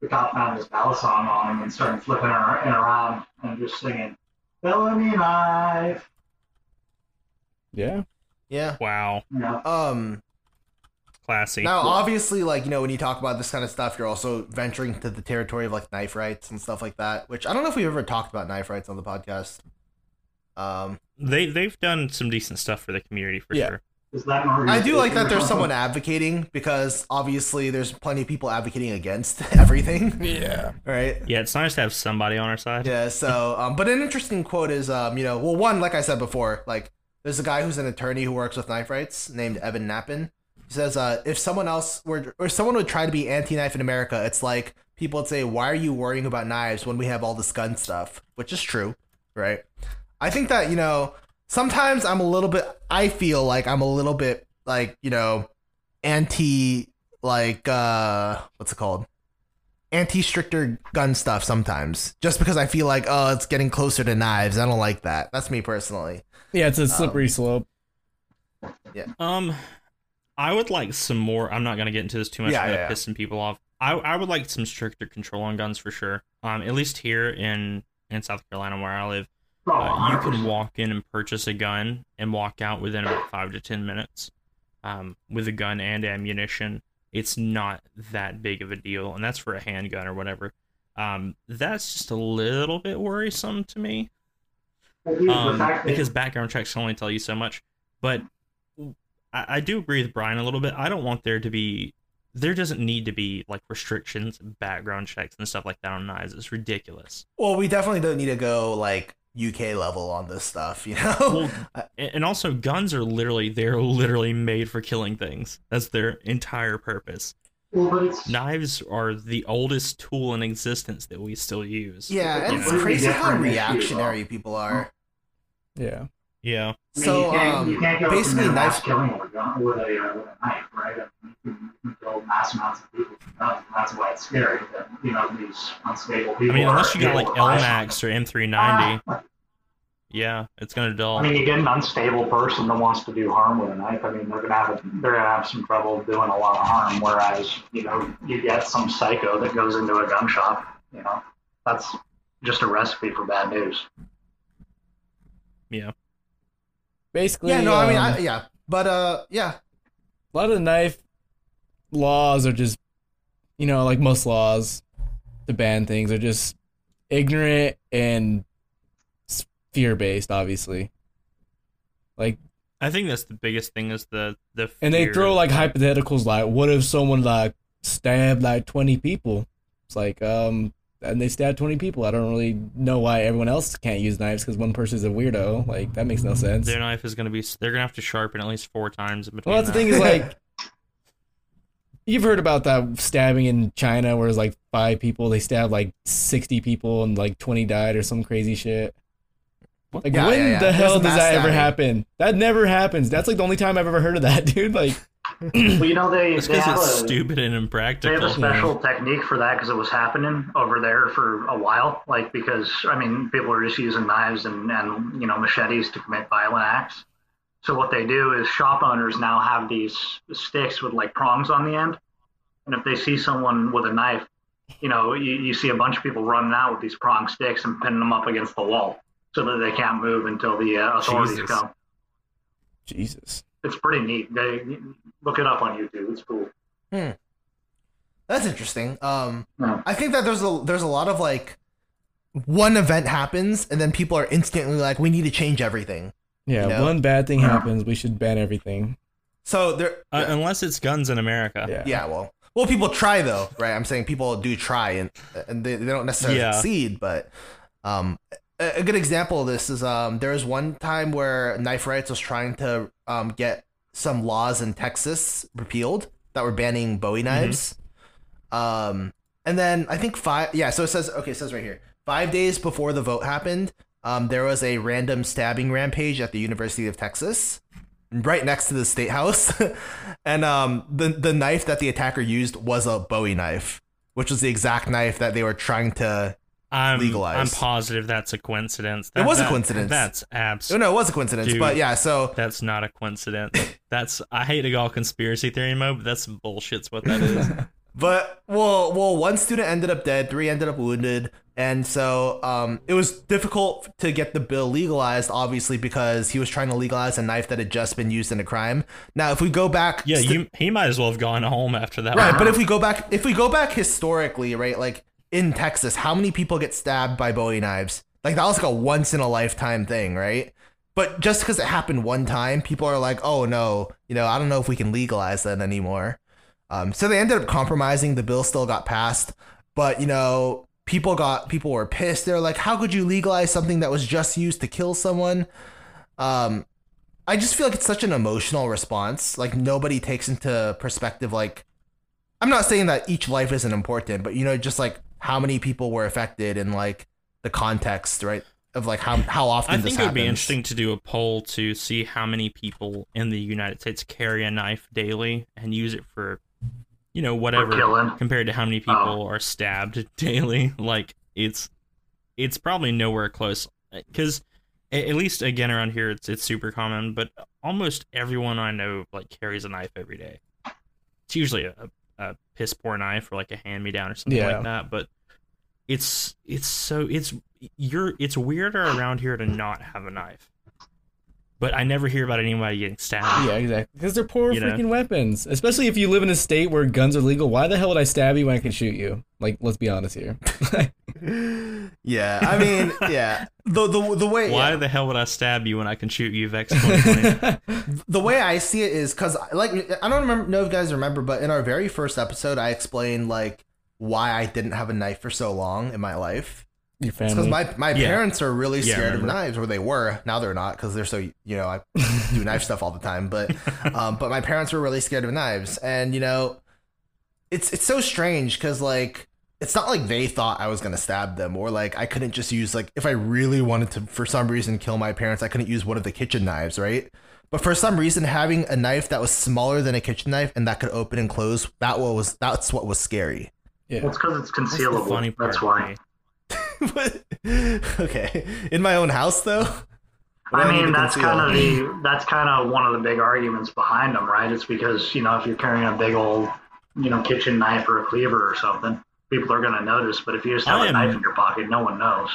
the cop found his balisong on him and started flipping her and around and just singing, felony knife. Yeah. Yeah. wow, You know, Um. classy. Now, obviously, like you know, when you talk about this kind of stuff, you're also venturing to the territory of like knife rights and stuff like that. Which I don't know if we've ever talked about knife rights on the podcast. Um, They they've done some decent stuff for the community for Yeah. sure. Is that an I do like that there's something? someone advocating because obviously there's plenty of people advocating against everything, Yeah. right? Yeah, it's nice to have somebody on our side. Yeah. So, um, but an interesting quote is, um, you know, well, one, like I said before, like there's a guy who's an attorney who works with knife rights named Evan Nappen. He says, uh, if someone else were, or someone would try to be anti-knife in America, it's like people would say, why are you worrying about knives when we have all this gun stuff? Which is true, right? I think that you know sometimes I'm a little bit. I feel like I'm a little bit like you know anti like uh what's it called anti stricter gun stuff sometimes just because I feel like oh it's getting closer to knives. I don't like that. That's me personally. Yeah, it's a slippery slope. Yeah. Um, I would like some more. I'm not gonna get into this too much. Yeah, without yeah, yeah. pissing people off. I I would like some stricter control on guns for sure. Um, at least here in in South Carolina where I live, uh, you can walk in and purchase a gun and walk out within about five to ten minutes. Um, with a gun and ammunition, it's not that big of a deal, and that's for a handgun or whatever. Um, that's just a little bit worrisome to me Well, dude, the um, because background checks can only tell you so much. But I, I do agree with Brian a little bit. I don't want there to be, there doesn't need to be like restrictions, background checks, and stuff like that on knives. It's ridiculous. Well, we definitely don't need to go like UK level on this stuff, you know. Well, and and also guns are literally they're literally made for killing things. That's their entire purpose. well, but it's Knives are the oldest tool in existence that we still use. yeah, it's know? Crazy how reactionary people are. Yeah. Yeah. I mean, So, you can't, um, you can't go basically from mass knife- killing with a with a, uh, with a knife, right? I mean, you, can, you kill mass amounts of people with guns, and that's why it's scary. That you know these unstable people. I mean, unless you got like able to Elmax or M390, something. yeah, it's gonna dull. I mean, you get an unstable person that wants to do harm with a knife. I mean, they're gonna have a, they're gonna have some trouble doing a lot of harm. Whereas, you know, you get some psycho that goes into a gun shop. You know, that's just a recipe for bad news. yeah. Basically, Yeah, no, I mean, I, um, yeah, but uh, yeah, a lot of the knife laws are just, you know, like most laws to ban things are just ignorant and fear based, obviously. Like, I think that's the biggest thing is the the and they throw of- like hypotheticals like, what if someone like stabbed like 20 people? It's like, um, and they stabbed 20 people. I don't really know why everyone else can't use knives because one person's a weirdo. Like, that makes no sense. their knife is gonna be they're gonna have to sharpen at least four times in between. Well, that's the thing is like, you've heard about that stabbing in China where it's like five people they stabbed like sixty people and like twenty died or some crazy shit. Like Yeah, when yeah, yeah. the There's hell does that ever stabbing. happen? That never happens. That's like the only time I've ever heard of that, dude. Like, Well, you know, they, It's they because have it's a, stupid and impractical. They have a special technique for that because it was happening over there for a while. Like because I mean, people are just using knives and and you know machetes to commit violent acts. So what they do is shop owners now have these sticks with like prongs on the end, and if they see someone with a knife, you know, you, you see a bunch of people running out with these prong sticks and pinning them up against the wall so that they can't move until the uh, authorities Jesus. come. Jesus. It's pretty neat. They look it up on YouTube. It's cool. that's interesting. Um, Yeah. I think that there's a there's a lot of like one event happens and then people are instantly like, we need to change everything. Yeah, You know? one bad thing Yeah. happens, we should ban everything. So there, Uh, unless it's guns in America. Yeah. yeah, well, well, people try though, right? I'm saying people do try and and they, they don't necessarily Yeah. succeed, but um, a, a good example of this is um, there was one time where Knife Rights was trying to um get some laws in Texas repealed that were banning Bowie knives, um, and then I think five, yeah. So it says okay, it says right here, five days before the vote happened. um, there was a random stabbing rampage at the University of Texas, right next to the state house, and um, the the knife that the attacker used was a Bowie knife, which was the exact knife that they were trying to. I'm, Legalized. I'm positive that's a coincidence. It was a coincidence. That's Oh absolutely. no, it was a coincidence, Dude. but yeah. So That's not a coincidence. That's I hate to go all conspiracy theory mode, but that's bullshit's what that is. But well, well, one student ended up dead, three ended up wounded, and so um, it was difficult to get the bill legalized, obviously, because he was trying to legalize a knife that had just been used in a crime. Now, if we go back, Yeah, st- you, he might as well have gone home after that. right, one. but if we go back, if we go back historically, right, like in Texas, how many people get stabbed by Bowie knives? Like that was like a once in a lifetime thing, right? But just because it happened one time, people are like, "Oh no, you know, I don't know if we can legalize that anymore." Um, so they ended up compromising. The bill still got passed, but you know, people got people were pissed. They're like, "How could you legalize something that was just used to kill someone?" Um, I just feel like it's such an emotional response. Like nobody takes into perspective. Like, I'm not saying that each life isn't important, but you know, just like how many people were affected and like the context, right? Of like how how often I this think it would be interesting to do a poll to see how many people in the United States carry a knife daily and use it for, you know, whatever compared to how many people Oh. are stabbed daily. Like it's it's probably nowhere close uh, because at least again around here it's it's super common, but almost everyone I know like carries a knife every day. It's usually a, a piss poor knife or like a hand me down or something Yeah. like that, but it's it's so it's you're it's weirder around here to not have a knife. But I never hear about anybody getting stabbed. Yeah, exactly. Because they're poor You know? freaking weapons. Especially if you live in a state where guns are legal. Why the hell would I stab you when I can shoot you? Like, let's be honest here. yeah, I mean, yeah. The the the way Why yeah. the hell would I stab you when I can shoot you Vex 2020? the way I see it is because like I don't remember know if you guys remember, but in our very first episode, I explained like why I didn't have a knife for so long in my life. Your It's because my, my Yeah. parents are really Yeah, scared of knives, or they were. Now they're not because they're so you know I do knife stuff all the time. But um, but my parents were really scared of knives, and you know, it's it's so strange because like it's not like they thought I was gonna stab them, or like I couldn't just use like if I really wanted to for some reason kill my parents, I couldn't use one of the kitchen knives, right? But for some reason, having a knife that was smaller than a kitchen knife and that could open and close, that was that's what was scary. yeah. Well, it's because it's That's the concealable. funny part. That's why. me. But- okay, in my own house though. I mean, to that's kind of the that's kind of one of the big arguments behind them, right? It's because you know if you're carrying a big old you know kitchen knife or a cleaver or something, people are going to notice. But if you just have I a am- knife in your pocket, no one knows.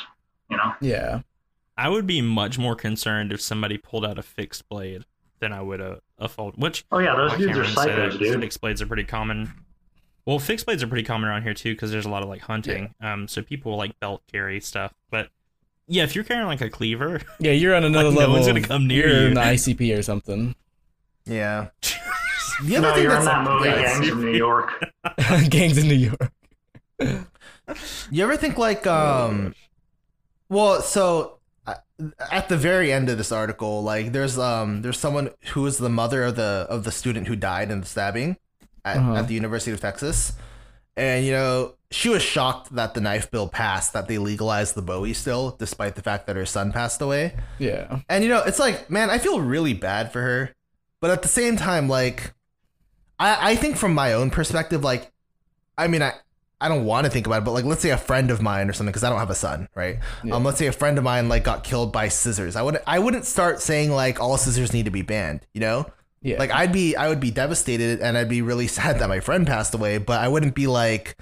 You know? Yeah. I would be much more concerned if somebody pulled out a fixed blade than I would a, a fold. Which Oh yeah, those dudes are Cameron said psychos, dude. Fixed blades are pretty common. Well, fixed blades are pretty common around here too because there's a lot of like hunting. Um, so people like belt carry stuff. But yeah, if you're carrying like a cleaver, Yeah, you're on another Like, no level. one's gonna come near you're you. in the ICP or something. Yeah. The other No, thing you're in that's that movie yeah, Gangs in New York. Gangs in New York. You ever think like um well so uh, at the very end of this article like there's um there's someone who is the mother of the of the student who died in the stabbing at, Uh-huh. at the University of Texas and you know she was shocked that the knife bill passed that they legalized the Bowie still despite the fact that her son passed away Yeah. and you know, it's like, man, I feel really bad for her. But at the same time, like I I think from my own perspective, like I mean I I don't want to think about it, but like let's say a friend of mine or something, because I don't have a son, right? Yeah. Um, let's say a friend of mine like got killed by scissors. I would I wouldn't start saying like all scissors need to be banned, you know? Yeah. Like I'd be I would be devastated and I'd be really sad that my friend passed away, but I wouldn't be like,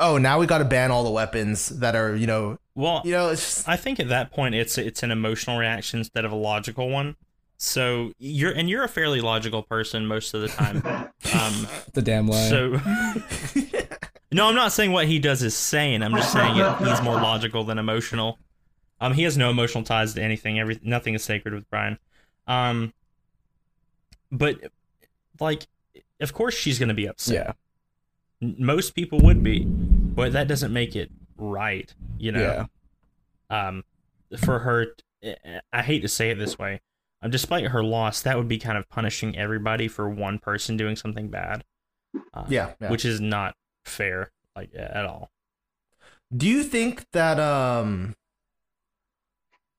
oh, now we got to ban all the weapons that are, you know, well, you know, it's just I think at that point it's it's an emotional reaction instead of a logical one. So you're and you're a fairly logical person most of the time. Um, the damn lie. so no, I'm not saying what he does is sane. I'm just saying it, he's more logical than emotional. Um, he has no emotional ties to anything. Every nothing is sacred with Brian. Um, but like, of course she's gonna be upset. yeah. Most people would be, but that doesn't make it right. You know Yeah. um, for her. i hate to say it this way. Um, despite her loss, that would be kind of punishing everybody for one person doing something bad. Uh, yeah, yeah. which is not fair, like at all. Do you think that um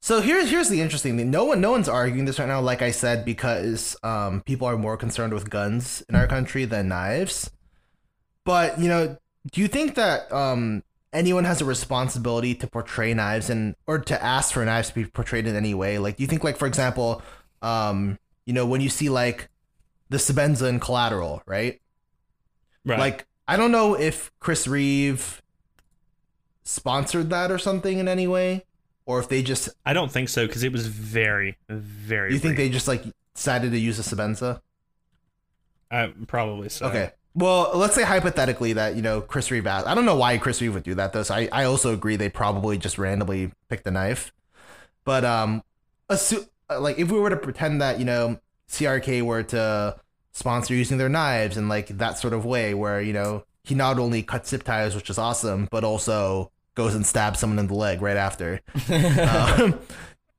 So here's here's the interesting thing. No one no one's arguing this right now, like I said, because um, people are more concerned with guns in our country than knives. But you know, do you think that um, anyone has a responsibility to portray knives and or to ask for knives to be portrayed in any way? Like, do you think, like for example, um, you know, when you see like the Sebenza in Collateral, right? Right. Like, I don't know if Chris Reeve sponsored that or something in any way, or if they just I don't think so because it was very, very. you think brief. they just like decided to use a Sebenza? Uh, probably so. Okay. Well, let's say hypothetically that you know Chris Reeve asked. I don't know why Chris Reeve would do that though. So I, I also agree they probably just randomly picked the knife. But um, assu- uh, like if we were to pretend that you know CRK were to sponsor using their knives in like that sort of way, where you know he not only cuts zip ties, which is awesome, but also goes and stabs someone in the leg right after. um,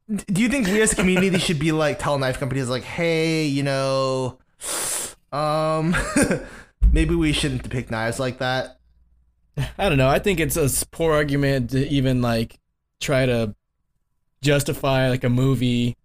do you think we as a community should be like tell knife companies like, hey, you know, um, maybe we shouldn't depict knives like that? I don't know. I think it's a poor argument to even like try to justify like a movie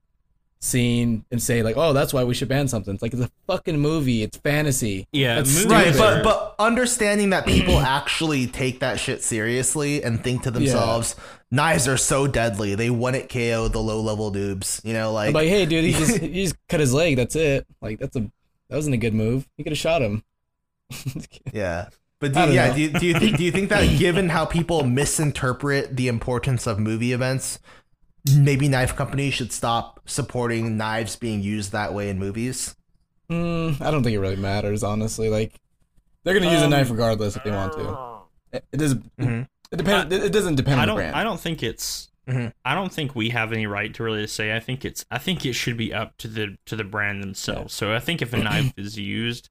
scene and say like, oh, that's why we should ban something. It's like it's a fucking movie. It's fantasy. Yeah, That's movies Right, but but understanding that people actually take that shit seriously and think to themselves, knives are so deadly. They wouldn't KO the low level noobs. You know, I'm like, like, hey, dude, he just he just cut his leg. That's it. Like that's a that wasn't a good move. He could have shot him. yeah. But do, yeah, do you, do you think do you think that given how people misinterpret the importance of movie events, maybe knife companies should stop supporting knives being used that way in movies? Mm, I don't think it really matters, honestly. Like they're gonna use a Um, knife regardless if they want to. It, it does. Mhm. It depends. it doesn't depend I on the don't. brand. I don't think it's. Mhm. I don't think we have any right to really say. I think it's. I think it should be up to the to the brand themselves. So I think if a knife is used,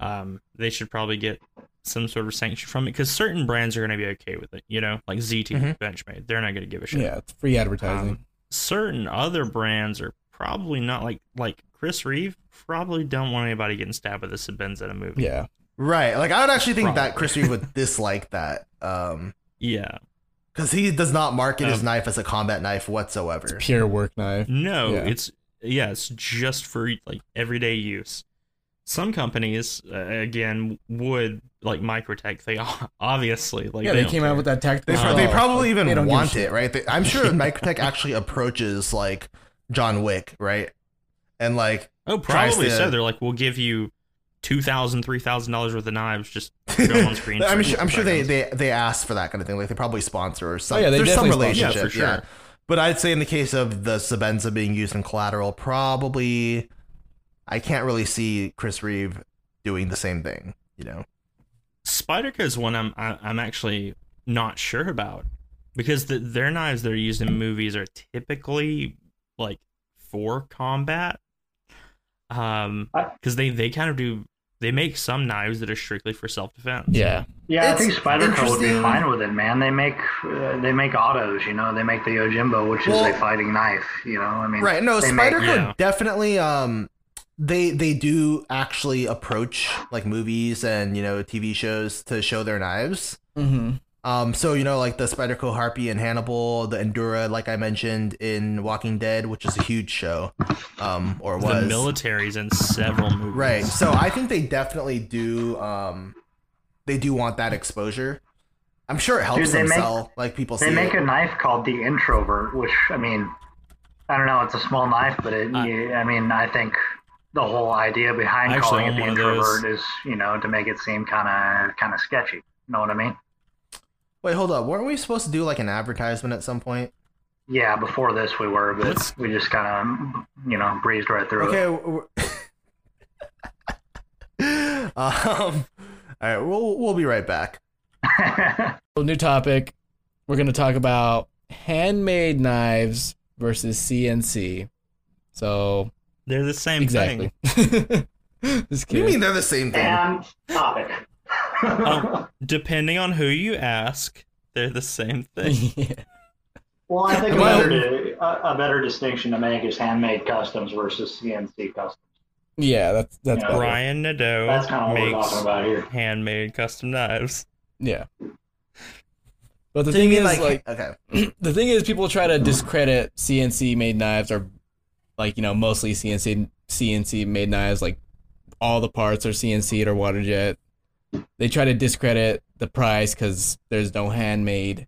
um, they should probably get some sort of sanction from it because certain brands are going to be okay with it. You know, like ZT Mhm. Benchmade, they're not going to give a shit. yeah, it's free advertising. Um, certain other brands are probably not like like Chris Reeve. Probably don't want anybody getting stabbed with a Sebenza in a movie. yeah. Right. Like I would actually think that Chris Reeve would dislike that. Um Yeah. because he does not market his Um, knife as a combat knife whatsoever. Pure work knife. No, Yeah. it's yeah, it's just for like everyday use. Some companies, uh, again, would like Microtech. They obviously like Yeah, they don't came out with that tech They, Oh, they probably Like, even they don't give a want it, right? They, I'm sure Microtech actually approaches like John Wick, right? And like, Oh, probably to- so. They're like, we'll give you two thousand, three thousand dollars worth of knives. Just put on screen. I'm sure, I'm sure they, seconds. they they ask for that kind of thing. Like they probably sponsor or something. yeah, they There's some definitely sponsor. relationship, Yeah, for sure. But I'd say in the case of the Sebenza being used in Collateral, probably I can't really see Chris Reeve doing the same thing. You know, Spyderco is one I'm I, I'm actually not sure about because the, their knives that are used in movies are typically like for combat. Um, because they they kind of do they make some knives that are strictly for self defense. Yeah. Yeah, It's I think Spyderco would be fine with it, man. They make uh, they make autos, you know. They make the Yojimbo, which Well- is a fighting knife, you know. I mean, right? No, they make- Spyderco yeah. definitely. Um, they they do actually approach like movies and you know TV shows to show their knives. Mm-hmm. Um, so you know, like the Spyderco Harpy in Hannibal, the Endura, like I mentioned in Walking Dead, which is a huge show, um, or was The was military's in several movies. right. So I think they definitely do. Um, they do want that exposure. I'm sure it helps Dude, they them make- sell. Like people say. They see make it. a knife called the Introvert, which I mean, I don't know. It's a small knife, but it, I- you- I mean, I think the whole idea behind I actually calling it the one of those. Introvert is, you know, to make it seem kind of kind of sketchy. You know what I mean? Wait, hold up. Weren't we supposed to do like an advertisement at some point? Yeah, before this we were, but Let's- we just kind of, you know, breezed right through Okay. it. w- w- um. All right. We'll we'll be right back. New topic. We're gonna talk about handmade knives versus CNC. So They're the same exactly. thing. Just What you mean they're the same thing? and topic. Um, depending on who you ask, they're the same thing. yeah. well, I think a Well- better, a, a better distinction to make is handmade customs versus CNC customs. yeah, that's that's Yeah. better. Brian Nadeau That's kind of what we're makes talking about here. handmade custom knives. Yeah. But the So thing mean is, like, okay, the thing is, people try to discredit CNC made knives or like you know mostly CNC CNC made knives. Like all the parts are CNC or water jet. They try to discredit the price because there's no handmade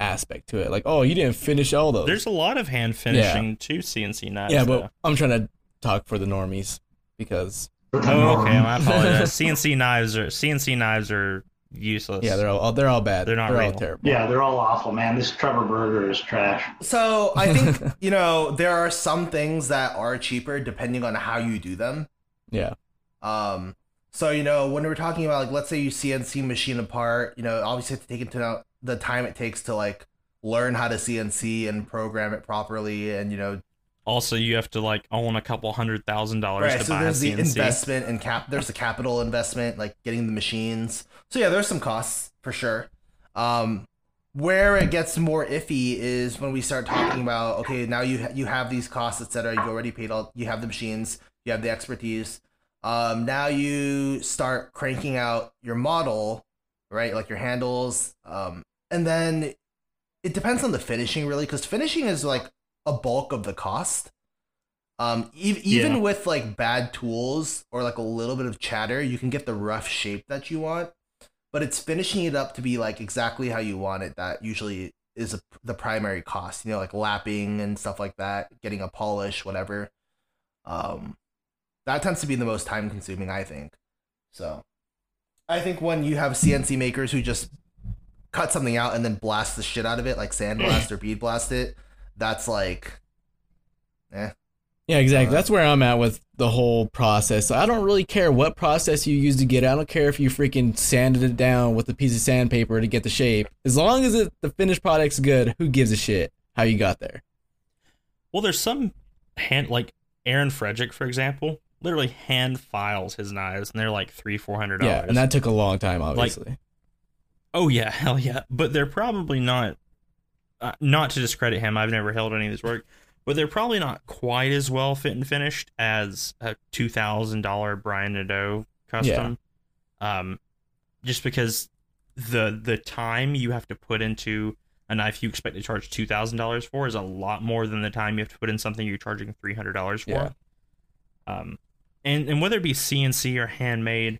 aspect to it. Like, oh, you didn't finish all those. There's a lot of hand finishing to CNC knives. yeah, though. but I'm trying to talk for the normies because Oh, okay. I apologize. CNC knives are CNC knives are useless. yeah, they're all they're all bad. They're not all real. terrible. Yeah, they're all awful, man. This Trevor Burger is trash. so I think you know there are some things that are cheaper depending on how you do them. yeah, Um, so you know when we're talking about like let's say you CNC machine apart, you know obviously have to take into account the time it takes to like learn how to CNC and program it properly, and you know Also, you have to like own a couple hundred thousand dollars right. to So buy a there's the CNC. investment and cap. There's the capital investment, like getting the machines. So yeah, there's some costs for sure. Um, where it gets more iffy is when we start talking about okay, now you ha- you have these costs, etc. You already paid all. You have the machines. You have the expertise. Um, now you start cranking out your model, right? Like your handles. Um, and then it depends on the finishing really, because finishing is like a bulk of the cost. Um, e- even Yeah. with like bad tools or like a little bit of chatter, you can get the rough shape that you want. But it's finishing it up to be like exactly how you want it. That usually is a, the primary cost. You know, like lapping and stuff like that, getting a polish, whatever. Um, that tends to be the most time consuming, I think. So, I think when you have CNC makers who just cut something out and then blast the shit out of it, like sandblast or bead blast it, that's like, eh. Yeah, exactly. Uh, That's where I'm at with the whole process. I don't really care what process you use to get it. I don't care if you freaking sanded it down with a piece of sandpaper to get the shape. As long as it, the finished product's good, who gives a shit how you got there? Well, there's some hand like Aaron Frederick, for example, literally hand files his knives, and they're like three, four hundred dollars. Yeah, and that took a long time, obviously. Oh yeah, hell yeah. But they're probably not. Uh, not to discredit him, I've never held any of his work, but they're probably not quite as well fit and finished as a two thousand dollar Brian Nadeau custom. Um, just because the the time you have to put into a knife you expect to charge two thousand dollars for is a lot more than the time you have to put in something you're charging three hundred dollars for. Yeah. Um, and and whether it be CNC or handmade,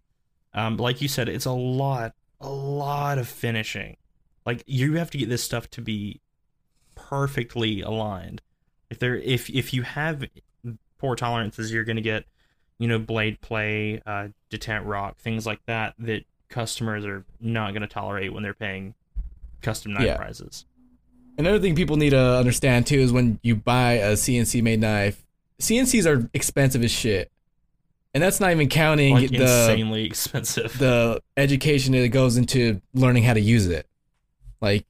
um, like you said, it's a lot, a lot of finishing. Like you have to get this stuff to be perfectly aligned. If there, if if you have poor tolerances, you're going to get, you know, blade play, uh, detent rock, things like that that customers are not going to tolerate when they're paying custom knife Yeah. prices. Another thing people need to understand too is when you buy a CNC made knife, CNCs are expensive as shit. And that's not even counting Like the insanely expensive. the education that goes into learning how to use it. Like,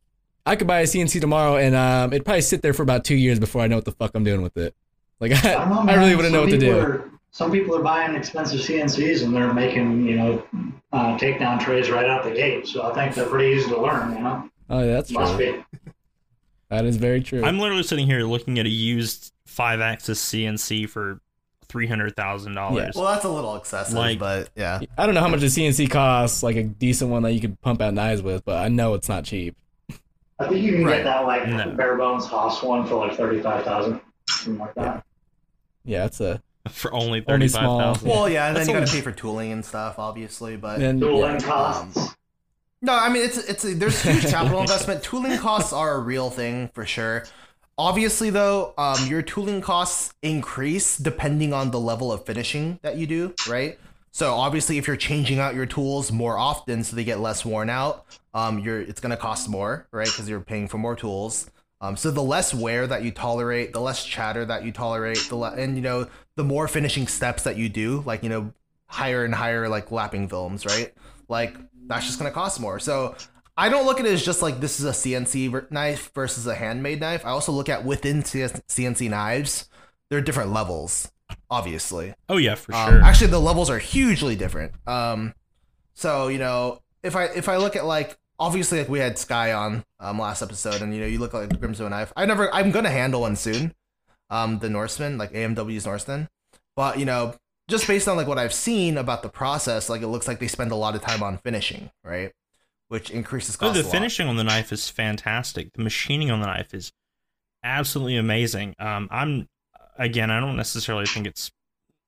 I could buy a CNC tomorrow, and um, it'd probably sit there for about two years before I know what the fuck I'm doing with it. Like, I, don't know, I really wouldn't know what to do. Are, some people are buying expensive CNCs and they're making, you know, uh, takedown trays right out the gate. So I think they're pretty easy to learn, you know? Oh, yeah, that's Must true. be. That is very true. I'm literally sitting here looking at a used five axis CNC for three hundred thousand dollars. Well, that's a little excessive, Like- but yeah. I don't know how much a CNC costs, like a decent one that you could pump out knives with, but I know it's not cheap. I think you can Right. get that like No. bare bones Haas one for like thirty-five thousand, something like that. Yeah, it's a for only Only thirty small. Well, yeah, and then you gotta pay for tooling and stuff, obviously. But then Tooling yeah. costs. no, I mean it's it's there's huge capital investment. Tooling costs are a real thing for sure. Obviously, though, um, your tooling costs increase depending on the level of finishing that you do, right? So obviously, if you're changing out your tools more often so they get less worn out, um, you're it's gonna cost more, right? Because you're paying for more tools. Um, so the less wear that you tolerate, the less chatter that you tolerate, the le- and you know the more finishing steps that you do, like you know higher and higher like lapping films, right? Like that's just gonna cost more. So I don't look at it as just like this is a CNC knife versus a handmade knife. I also look at within CNC knives, there are different levels, obviously. oh yeah, for Um, sure. Actually, the levels are hugely different. Um, so you know, if I if I look at like obviously like we had Sky on um last episode, and you know you look like the Grimsmo knife. I never I'm gonna handle one soon. Um, the Norseman, like AMW's Norseman, but you know just based on like what I've seen about the process, like it looks like they spend a lot of time on finishing, right? which increases cost. Oh, the finishing on the knife is fantastic. The machining on the knife is absolutely amazing. Um, I'm again, I don't necessarily think it's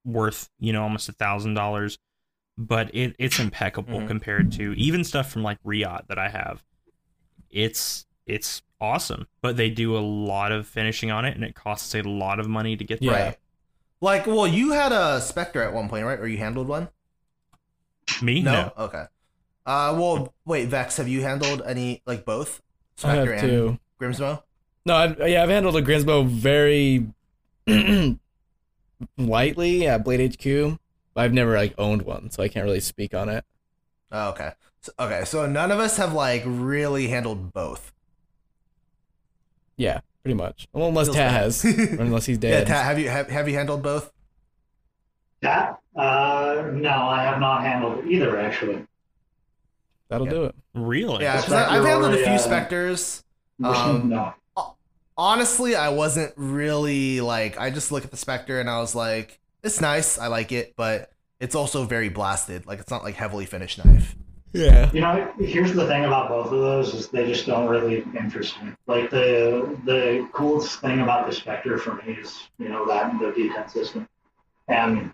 worth you know almost a thousand dollars, but it it's impeccable Mhm. compared to even stuff from like Riot that I have. It's it's awesome, but they do a lot of finishing on it, and it costs a lot of money to get Yeah. there. Right. Like, well, you had a Spectre at one point, right? Or you handled one? Me, no. Okay. Uh, well, wait, Vex, have you handled any like both I have Spectre and two. Grimsmo? No, I've, yeah, I've handled a Grimsmo very lightly at Blade HQ. But I've never like owned one, so I can't really speak on it. Oh, okay. So, okay, so none of us have like really handled both. Yeah, pretty much. Well, unless Feels Tat has, or unless he's dead. yeah. Tat, have you have, have you handled both? That? Uh, no, I have not handled either, actually. That'll Yeah. do it. Really? Yeah, because I've handled a few uh, Spectres. Um, no. Honestly, I wasn't really like. I just look at the Spectre and I was like, it's nice, I like it, but it's also very blasted. Like it's not like heavily finished knife. Yeah. You know, here's the thing about both of those is they just don't really interest me. Like the the coolest thing about the Spectre for me is you know that the detent system, and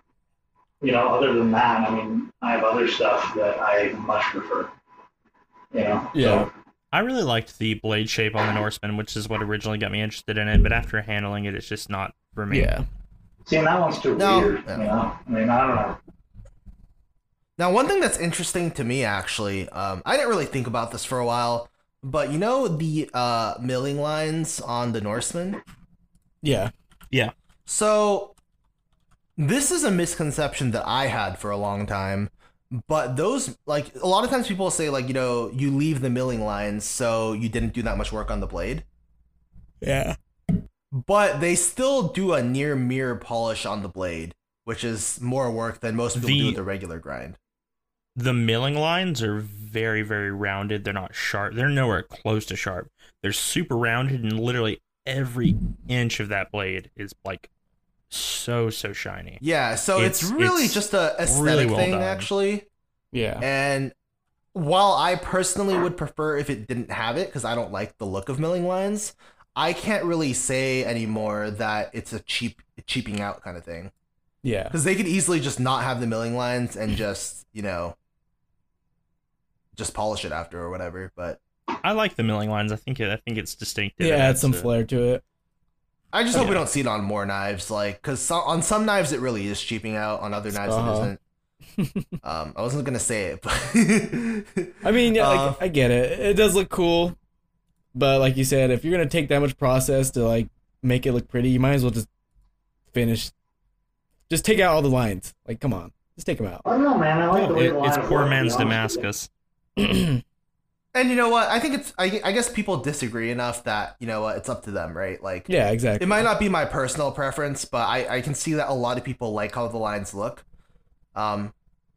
you know other than that, I mean I have other stuff that I much prefer. You know. Yeah. So, I really liked the blade shape on the Norseman, which is what originally got me interested in it. But after handling it, it's just not for me. Yeah. See, and that one's too No. weird. Yeah. You know. I mean, I don't know. Now, one thing that's interesting to me, actually, um, I didn't really think about this for a while, but you know the uh, milling lines on the Norseman. Yeah. Yeah. So, this is a misconception that I had for a long time. But those, like, a lot of times people say, like, you know, you leave the milling lines so you didn't do that much work on the blade. Yeah. But they still do a near mirror polish on the blade, which is more work than most people do The- with the regular grind. The milling lines are very, very rounded. They're not sharp. They're nowhere close to sharp. They're super rounded, and literally every inch of that blade is like so, so shiny. Yeah, so it's, It's- really it's just a aesthetic really well thing, done. actually. Yeah. And while I personally would prefer if it didn't have it, because I don't like the look of milling lines, I can't really say anymore that it's a cheap cheaping out kind of thing. Yeah. Because they could easily just not have the milling lines and just, you know, just polish it after or whatever. But I like the milling lines. I think it. I think it's distinctive. Yeah, add some a- flair to it. I just hope we don't see it on more knives, like, because so, on some knives it really is cheaping out, on other knives Uh-huh. it isn't. um, I wasn't gonna say it, but I mean, yeah, Uh, like, I get it. It does look cool, but like you said, if you're gonna take that much process to like make it look pretty, you might as well just finish. Just take out all the lines. Like, come on, just take them out. I don't know, man. I like the way It- the it's lines poor work, to man's honest with you. Damascus. And you know what? I think it's. I, I guess people disagree enough that you know what it's up to them, right? Like, yeah, exactly. it might not be my personal preference, but I I can see that a lot of people like how the lines look, um,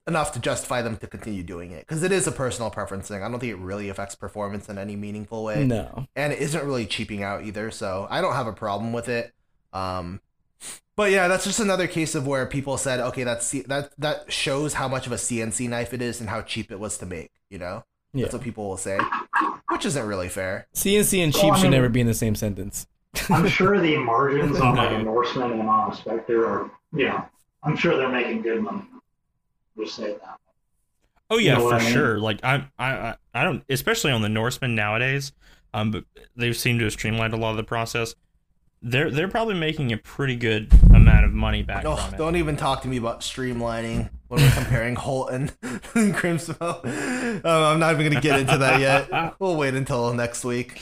enough to justify them to continue doing it because it is a personal preference thing. I don't think it really affects performance in any meaningful way, no. and it isn't really cheaping out either. So I don't have a problem with it. Um, but yeah, that's just another case of where people said, okay, that's C- that that shows how much of a CNC knife it is and how cheap it was to make. You know. Yeah. That's what people will say, which isn't really fair. CNC and Well, cheap I should never be in the same sentence. I'm sure the margins on like a Norseman and on a Spectre are, you know, I'm sure they're making good money. Just say that. Oh yeah, know for I mean? sure. Like I, I, I- I don't, especially on the Norseman nowadays. Um, but they seem to have streamlined a lot of the process. They're they're probably making a pretty good amount of money back Oh, from don't even talk to me about streamlining when we're comparing Holt and, and Grimsmo. Um, I'm not even going to get into that yet. We'll wait until next week.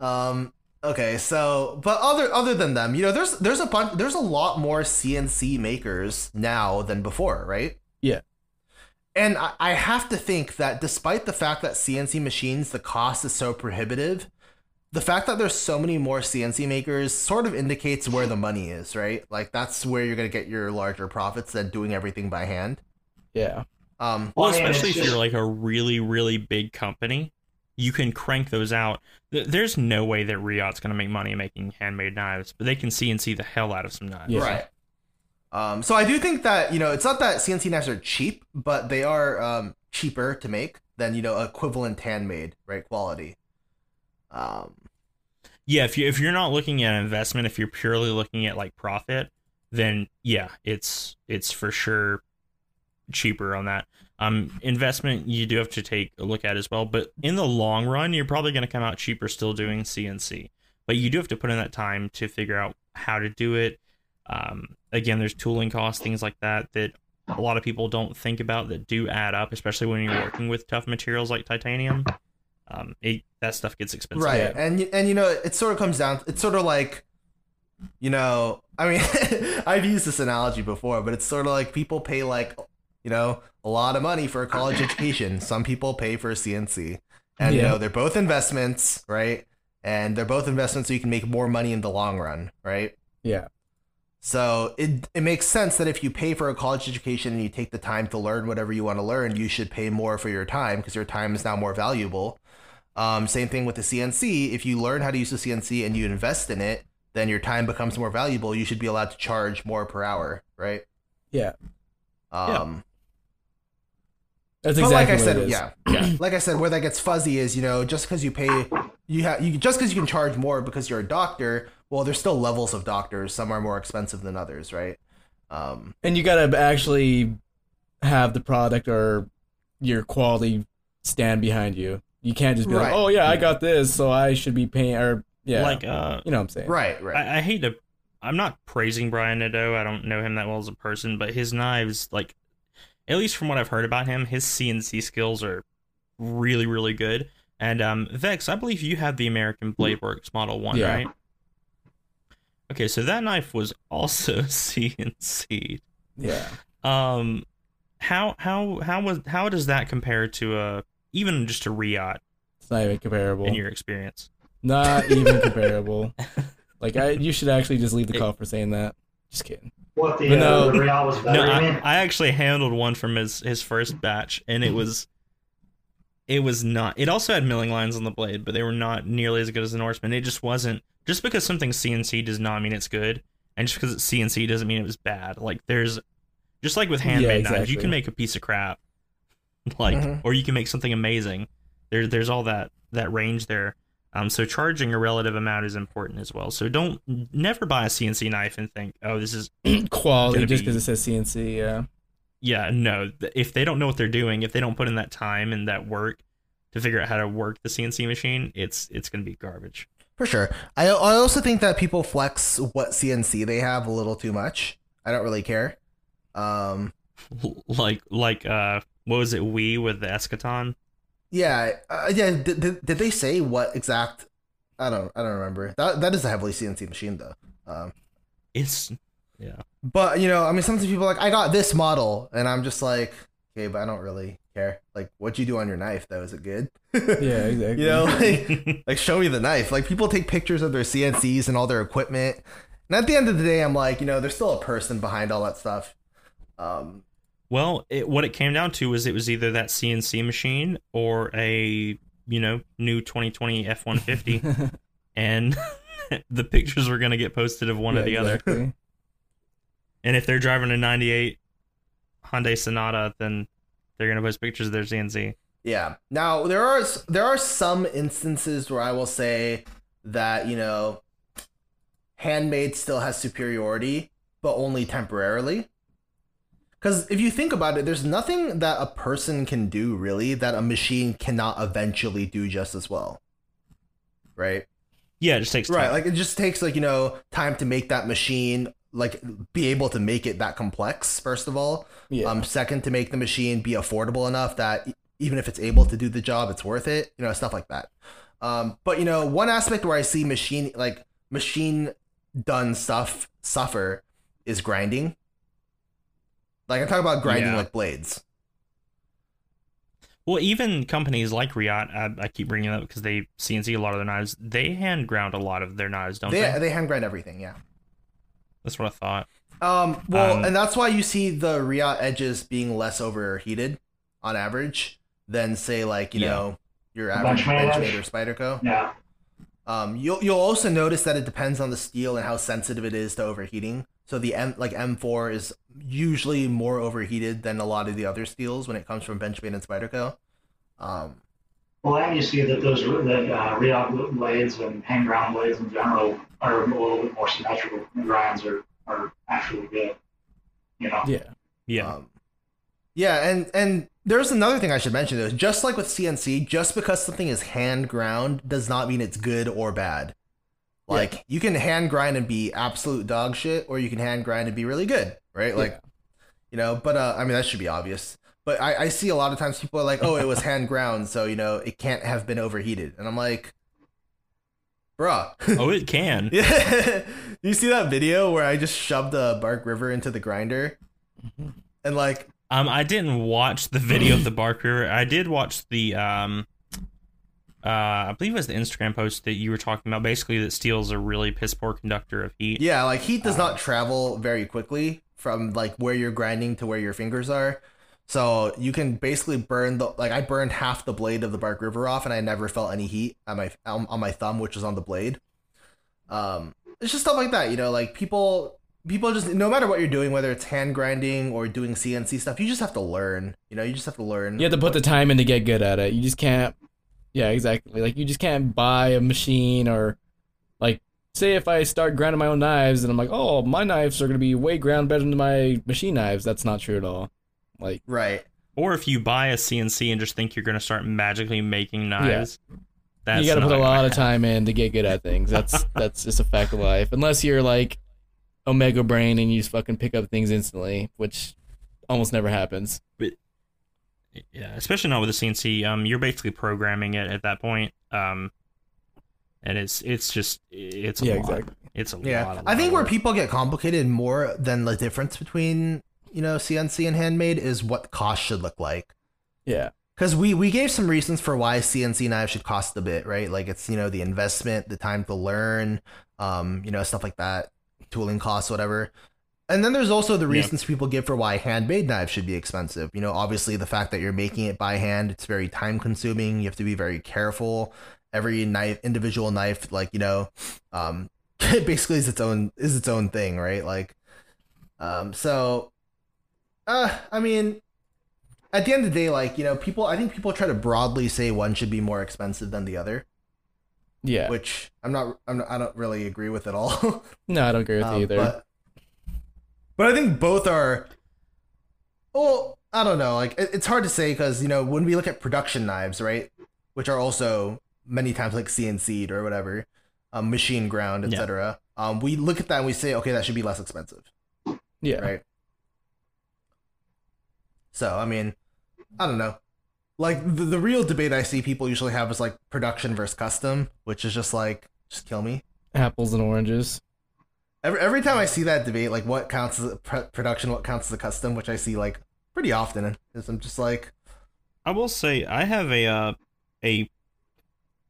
Um, okay, so but other other than them, you know, there's there's a bunch, there's a lot more CNC makers now than before, right? Yeah. And I, I have to think that despite the fact that CNC machines, the cost is so prohibitive, the fact that there's so many more CNC makers sort of indicates where the money is, right? Like that's where you're gonna get your larger profits than doing everything by hand. Yeah. Um, Well, especially it's if you're like a really, really big company, you can crank those out. There's no way that Riot's going to make money making handmade knives, but they can CNC the hell out of some knives. Yeah. Right. Um, so I do think that you know it's not that CNC knives are cheap, but they are um, cheaper to make. than you know equivalent handmade right quality. Um, Yeah, if you if you're not looking at investment, if you're purely looking at like profit, then yeah, it's it's for sure cheaper on that. Um, investment you do have to take a look at as well, but in the long run, you're probably going to come out cheaper still doing CNC. But you do have to put in that time to figure out how to do it. Um, again, there's tooling costs, things like that that a lot of people don't think about that do add up, especially when you're working with tough materials like titanium. Um, it, that stuff gets expensive. right, and and you know it sort of comes down. It's sort of like, you know, I mean, I've used this analogy before, but it's sort of like people pay like, you know, a lot of money for a college education. Some people pay for a CNC, and you know they're both investments, right? And they're both investments, so you can make more money in the long run, right? Yeah. So it it makes sense that if you pay for a college education and you take the time to learn whatever you want to learn, you should pay more for your time because your time is now more valuable. Um, same thing with the CNC. If you learn how to use the CNC and you invest in it, then your time becomes more valuable. You should be allowed to charge more per hour, right? Yeah. Um, That's exactly but like I said, yeah, yeah. Like I said, where that gets fuzzy is, you know, just because you pay, you have, you just because you can charge more because you're a doctor. Well, there's still levels of doctors. Some are more expensive than others, right? Um, And you gotta actually have the product or your quality stand behind you. You can't just be Right. like, "Oh yeah, I got this, so I should be paying." Or yeah, Like uh, you know what I'm saying? right, right. I, I hate to. I'm not praising Brian Nadeau. I don't know him that well as a person, but his knives, like, at least from what I've heard about him, his CNC skills are really, really good. And um, Vex, I believe you have the American Blade Works Model One, Yeah. right? Okay, so that knife was also CNC. Yeah. Um, how how how was how does that compare to a even just a Riot It's not even comparable. in your experience? Not even comparable. Like I, you should actually just leave the call for saying that. Just kidding. What the, But uh, the Real was better, No, I. I actually handled one from his his first batch, and it was it was not. It also had milling lines on the blade, but they were not nearly as good as the Norseman. It just wasn't. Just because something's CNC does not mean it's good, and just because it's CNC doesn't mean it was bad. Like there's just like with handmade knives, you can make a piece of crap, like Mhm. or you can make something amazing. There, there's all that that range there. Um, so charging a relative amount is important as well. So don't never buy a CNC knife and think, oh, this is Quality just be- because it says CNC. Yeah. yeah, no. If they don't know what they're doing, if they don't put in that time and that work to figure out how to work the CNC machine, it's it's gonna be garbage. For sure. I I also think that people flex what CNC they have a little too much. I don't really care. Um like like uh, what was it? We with the Eschaton. yeah, uh, yeah, did, did, did they say what exact I don't I don't remember. That that is a heavily CNC machine though. Um It's yeah. but you know, I mean sometimes people are like I got this model and I'm just like, okay, but I don't really care. Like what'd you do on your knife though? Is it good? Yeah. Exactly. you know, like Like, show me the knife. Like, people take pictures of their CNCs and all their equipment. And at the end of the day, I'm like, you know, there's still a person behind all that stuff. Um, Well, it, what it came down to was it was either that CNC machine or a you know new 2020 F150, and the pictures were gonna get posted of one Yeah, or the other. And if they're driving a 98 Hyundai Sonata, then they're gonna post pictures of their CNC. yeah. Now there are there are some instances where I will say that you know, handmade still has superiority, but only temporarily. Because if you think about it, there's nothing that a person can do really that a machine cannot eventually do just as well. Right. Yeah, it just takes time. Right, like it just takes like you know time to make that machine like be able to make it that complex first of all. Yeah. Um, second to make the machine be affordable enough that even if it's able to do the job, it's worth it. You know, stuff like that. Um, but you know, one aspect where I see machine like machine done stuff suffer is grinding. Like i talk about grinding Yeah. like blades. Well, even companies like Riot, I, I keep bringing it up because they CNC a lot of their knives. They hand ground a lot of their knives, don't They they? they hand grind everything. Yeah. That's what I thought. Um, well, Um, and that's why you see the Riot edges being less overheated on average than say like you Yeah. know your average Benchmade edge? Benchmade or Spyderco. Yeah. Um, you'll you'll also notice that it depends on the steel and how sensitive it is to overheating. So the M like M4 is usually more overheated than a lot of the other steels when it comes from Benchmade and Spyderco. Um, Well, and you see that those that uh, Riot blades and hand ground blades in general are a little bit more symmetrical. The grinds are, are actually good. You know. Yeah. Yeah. Um, yeah, and and there's another thing I should mention though. Just like with CNC, just because something is hand ground does not mean it's good or bad. Like you can hand grind and be absolute dog shit, or you can hand grind and be really good, right? Like Yeah. you know. But uh, I mean that should be obvious. But I, I see a lot of times people are like, oh, it was hand ground, so you know it can't have been overheated, and I'm like, bruh. oh, it can. Yeah. you see that video where I just shoved a Bark River into the grinder? And like, Um, I didn't watch the video of the Bark River. I did watch the um, uh, I believe it was the Instagram post that you were talking about. Basically, that steel's a really piss poor conductor of heat. yeah, like heat does not travel very quickly from like where you're grinding to where your fingers are. So you can basically burn the like I burned half the blade of the Bark River off, and I never felt any heat on my on, my thumb, which was on the blade. Um, it's just stuff like that, you know. Like people, people just no matter what you're doing, whether it's hand grinding or doing CNC stuff, you just have to learn. You know, you just have to learn. You have to put the time in to get good at it. You just can't. Yeah, exactly. Like you just can't buy a machine or, like, say if I start grinding my own knives and I'm like, oh, my knives are gonna be way ground better than my machine knives. That's not true at all. Like, right. Or if you buy a CNC and just think you're going to start magically making knives, that's you got to put a lot of time in to get good at things. That's that's just a fact of life. Unless you're like Omega Brain and you just fucking pick up things instantly, which almost never happens. Yeah, especially not with a CNC. Um, you're basically programming it at that point. Um, and it's it's just it's a Yeah, lot. exactly. It's a Yeah, lot. a I lot I think where people get complicated more than the difference between you know CNC and handmade is what cost should look like. Yeah. Because we we gave some reasons for why CNC knives should cost a bit, right? Like it's you know the investment, the time to learn, um, you know stuff like that, tooling costs, whatever. And then there's also the Yeah. reasons people give for why handmade knives should be expensive. You know, obviously the fact that you're making it by hand, it's very time consuming. You have to be very careful. Every knife, individual knife, like you know, um, basically is its own is its own thing, right? Like, um, so, uh, I mean, at the end of the day, like you know, people, I think people try to broadly say one should be more expensive than the other, Yeah. which I'm not, I'm not, I don't really agree with at all. no, I don't agree with Um, either. But, but I think both are. Well, I don't know. Like it, it's hard to say because you know when we look at production knives, right, which are also many times like CNC'd or whatever, um, machine ground, Yeah. etc. Um, we look at that and we say, okay, that should be less expensive, yeah. right? So I mean, I don't know. Like the, the real debate I see people usually have is like production versus custom, which is just like just kill me. Apples and oranges. Every, every time I see that debate, like what counts as a pr- production, what counts as a custom, which I see like pretty often, is I'm just like, I will say I have a uh, a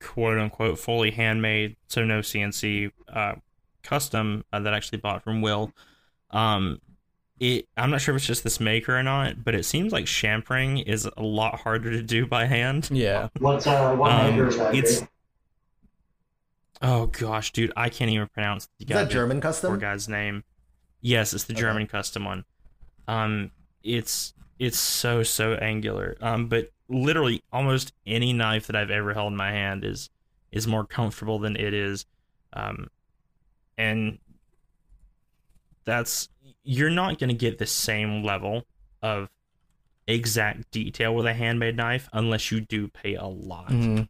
quote unquote fully handmade, so no CNC uh, custom uh, that I actually bought from Will. Um, it I'm not sure if it's just this maker or not, but it seems like chamfering is a lot harder to do by hand. Yeah. What uh, what Um, maker is that? it's- Dave? Oh gosh, dude, I can't even pronounce the is that goddamn German poor custom? guy's name. Yes, it's the Okay. German custom one. Um, it's it's so so angular. Um, but literally almost any knife that I've ever held in my hand is is more comfortable than it is. Um, and that's you're not going to get the same level of exact detail with a handmade knife unless you do pay a lot, Mhm.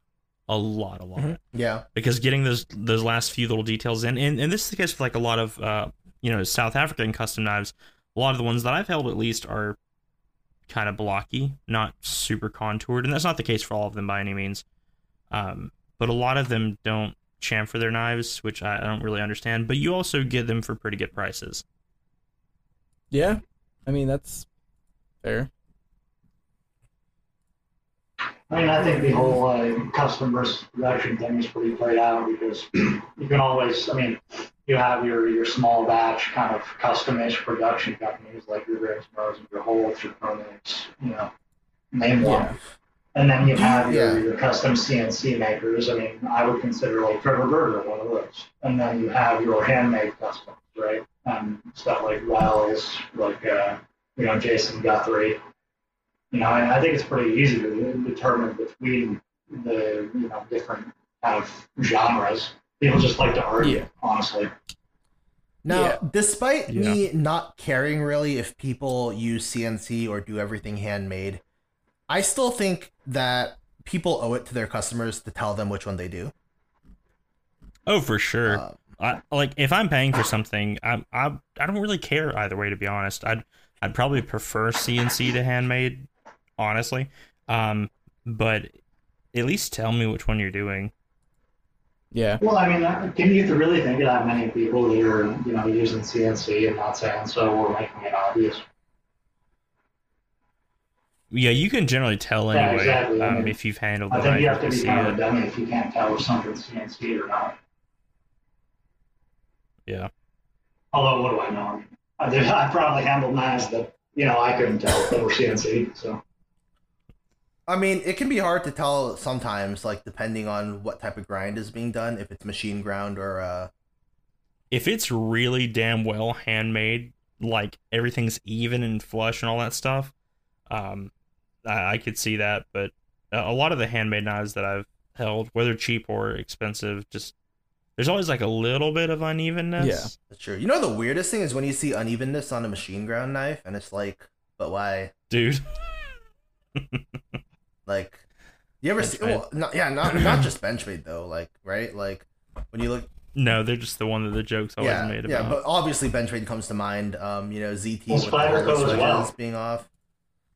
a lot, a lot Mhm. Yeah, because getting those those last few little details in, and, and this is the case with like a lot of uh, you know South African custom knives. A lot of the ones that I've held at least are kind of blocky, not super contoured, and that's not the case for all of them by any means. Um, but a lot of them don't chamfer their knives, which I, I don't really understand. But you also get them for pretty good prices. Yeah. I mean, that's fair. I mean, I think the whole uh, custom versus production thing is pretty played out because you can always, I mean, you have your, your small batch kind of custom-ish production companies like your Grimsmos and your Holtz, your Pronix, you know, name one. And then you have your, Yeah. your custom CNC makers. I mean, I would consider like Trevor Burger one of those. And then you have your handmade customs, right? And stuff like Wells, like, uh, you know, Jason Guthrie, You know, and I think it's pretty easy to determine between the you know different kind of genres. People just like to argue, Yeah. honestly. Now, Yeah. despite me not caring really if people use CNC or do everything handmade, I still think that people owe it to their customers to tell them which one they do. Oh, for sure. Uh, I, like if I'm paying for something, I I I don't really care either way. To be honest, I'd I'd probably prefer CNC to handmade, honestly. Um, but at least tell me which one you're doing. Yeah. Well, I mean, can you really think of that many people that are you know using CNC and not saying so or making it obvious? Yeah, you can generally tell Yeah, anyway exactly. I um, mean, if you've handled I the think you have to to be see kind of a dummy if you can't tell if something's CNC or not. Yeah. Although, what do I know? I did, I probably handled knives that you know I couldn't tell if were CNC. So I mean, it can be hard to tell sometimes, like depending on what type of grind is being done, if it's machine ground or uh If it's really damn well handmade, like everything's even and flush and all that stuff, um, I, I could see that. But a a lot of the handmade knives that I've held, whether cheap or expensive, just there's always like a little bit of unevenness. Yeah. that's true. You know the weirdest thing is when you see unevenness on a machine ground knife and it's like, but why? dude. Like you ever see well, not, yeah, not not just benchmade though, like, right? Like when you look No, they're just the one that the joke's always yeah, made about. yeah, but obviously benchmade comes to mind. Um, you know, ZT Well, with all Spyder the Co as switches well. being off.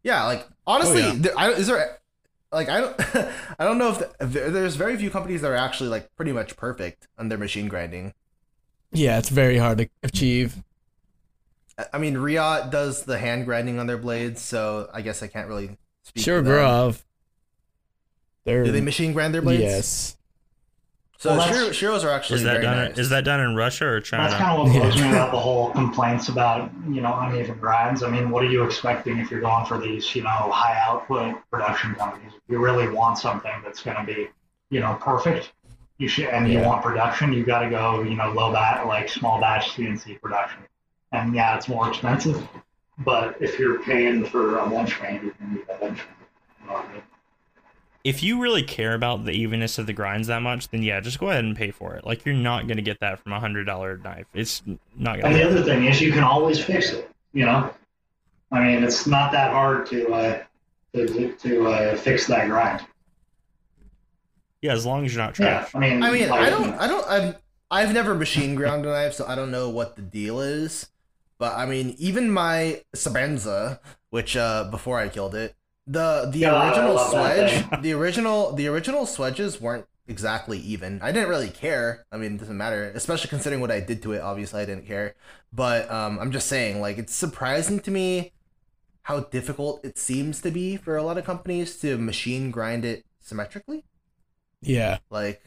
Yeah, like honestly, Oh, yeah. there, I, is there like I don't I don't know if, the, there's very few companies that are actually like pretty much perfect on their machine grinding. Yeah, it's very hard to achieve. I- mean, Riot does the hand grinding on their blades, so I guess I can't really speak. Sure, to them. Grov. They're Do they machine grind their blades? yes. So Well, Shiro, Shiros are actually is that very done? nice. Is that done in Russia or China? that's kind of what Yeah. bugs me about the whole complaints about you know uneven grinds. I mean, what are you expecting if you're going for these you know high output production companies? If you really want something that's going to be you know perfect, you should, and you want production, you got to go you know low bat like small batch CNC production. And yeah, it's more expensive, but if you're paying for a Benchmade, you can use that Benchmade. You know what I mean? If you really care about the evenness of the grinds that much, then yeah, just go ahead and pay for it. Like you're not gonna get that from a hundred dollar knife. It's not And gonna. Be. And the happen. other thing is, you can always fix it. You know, I mean, it's not that hard to uh, to to uh, fix that grind. Yeah, as long as you're not Yeah, trash. I mean, I mean, like, I don't, I don't, I've, I've never machine ground a knife, so I don't know what the deal is. But I mean, even my Sebenza, which uh, before I killed it, the the God, original love swedge, the original, the original swedges weren't exactly even. I didn't really care. I mean, it doesn't matter, especially considering what I did to it. Obviously, I didn't care. But um, I'm just saying, like, it's surprising to me how difficult it seems to be for a lot of companies to machine grind it symmetrically. Yeah. Like,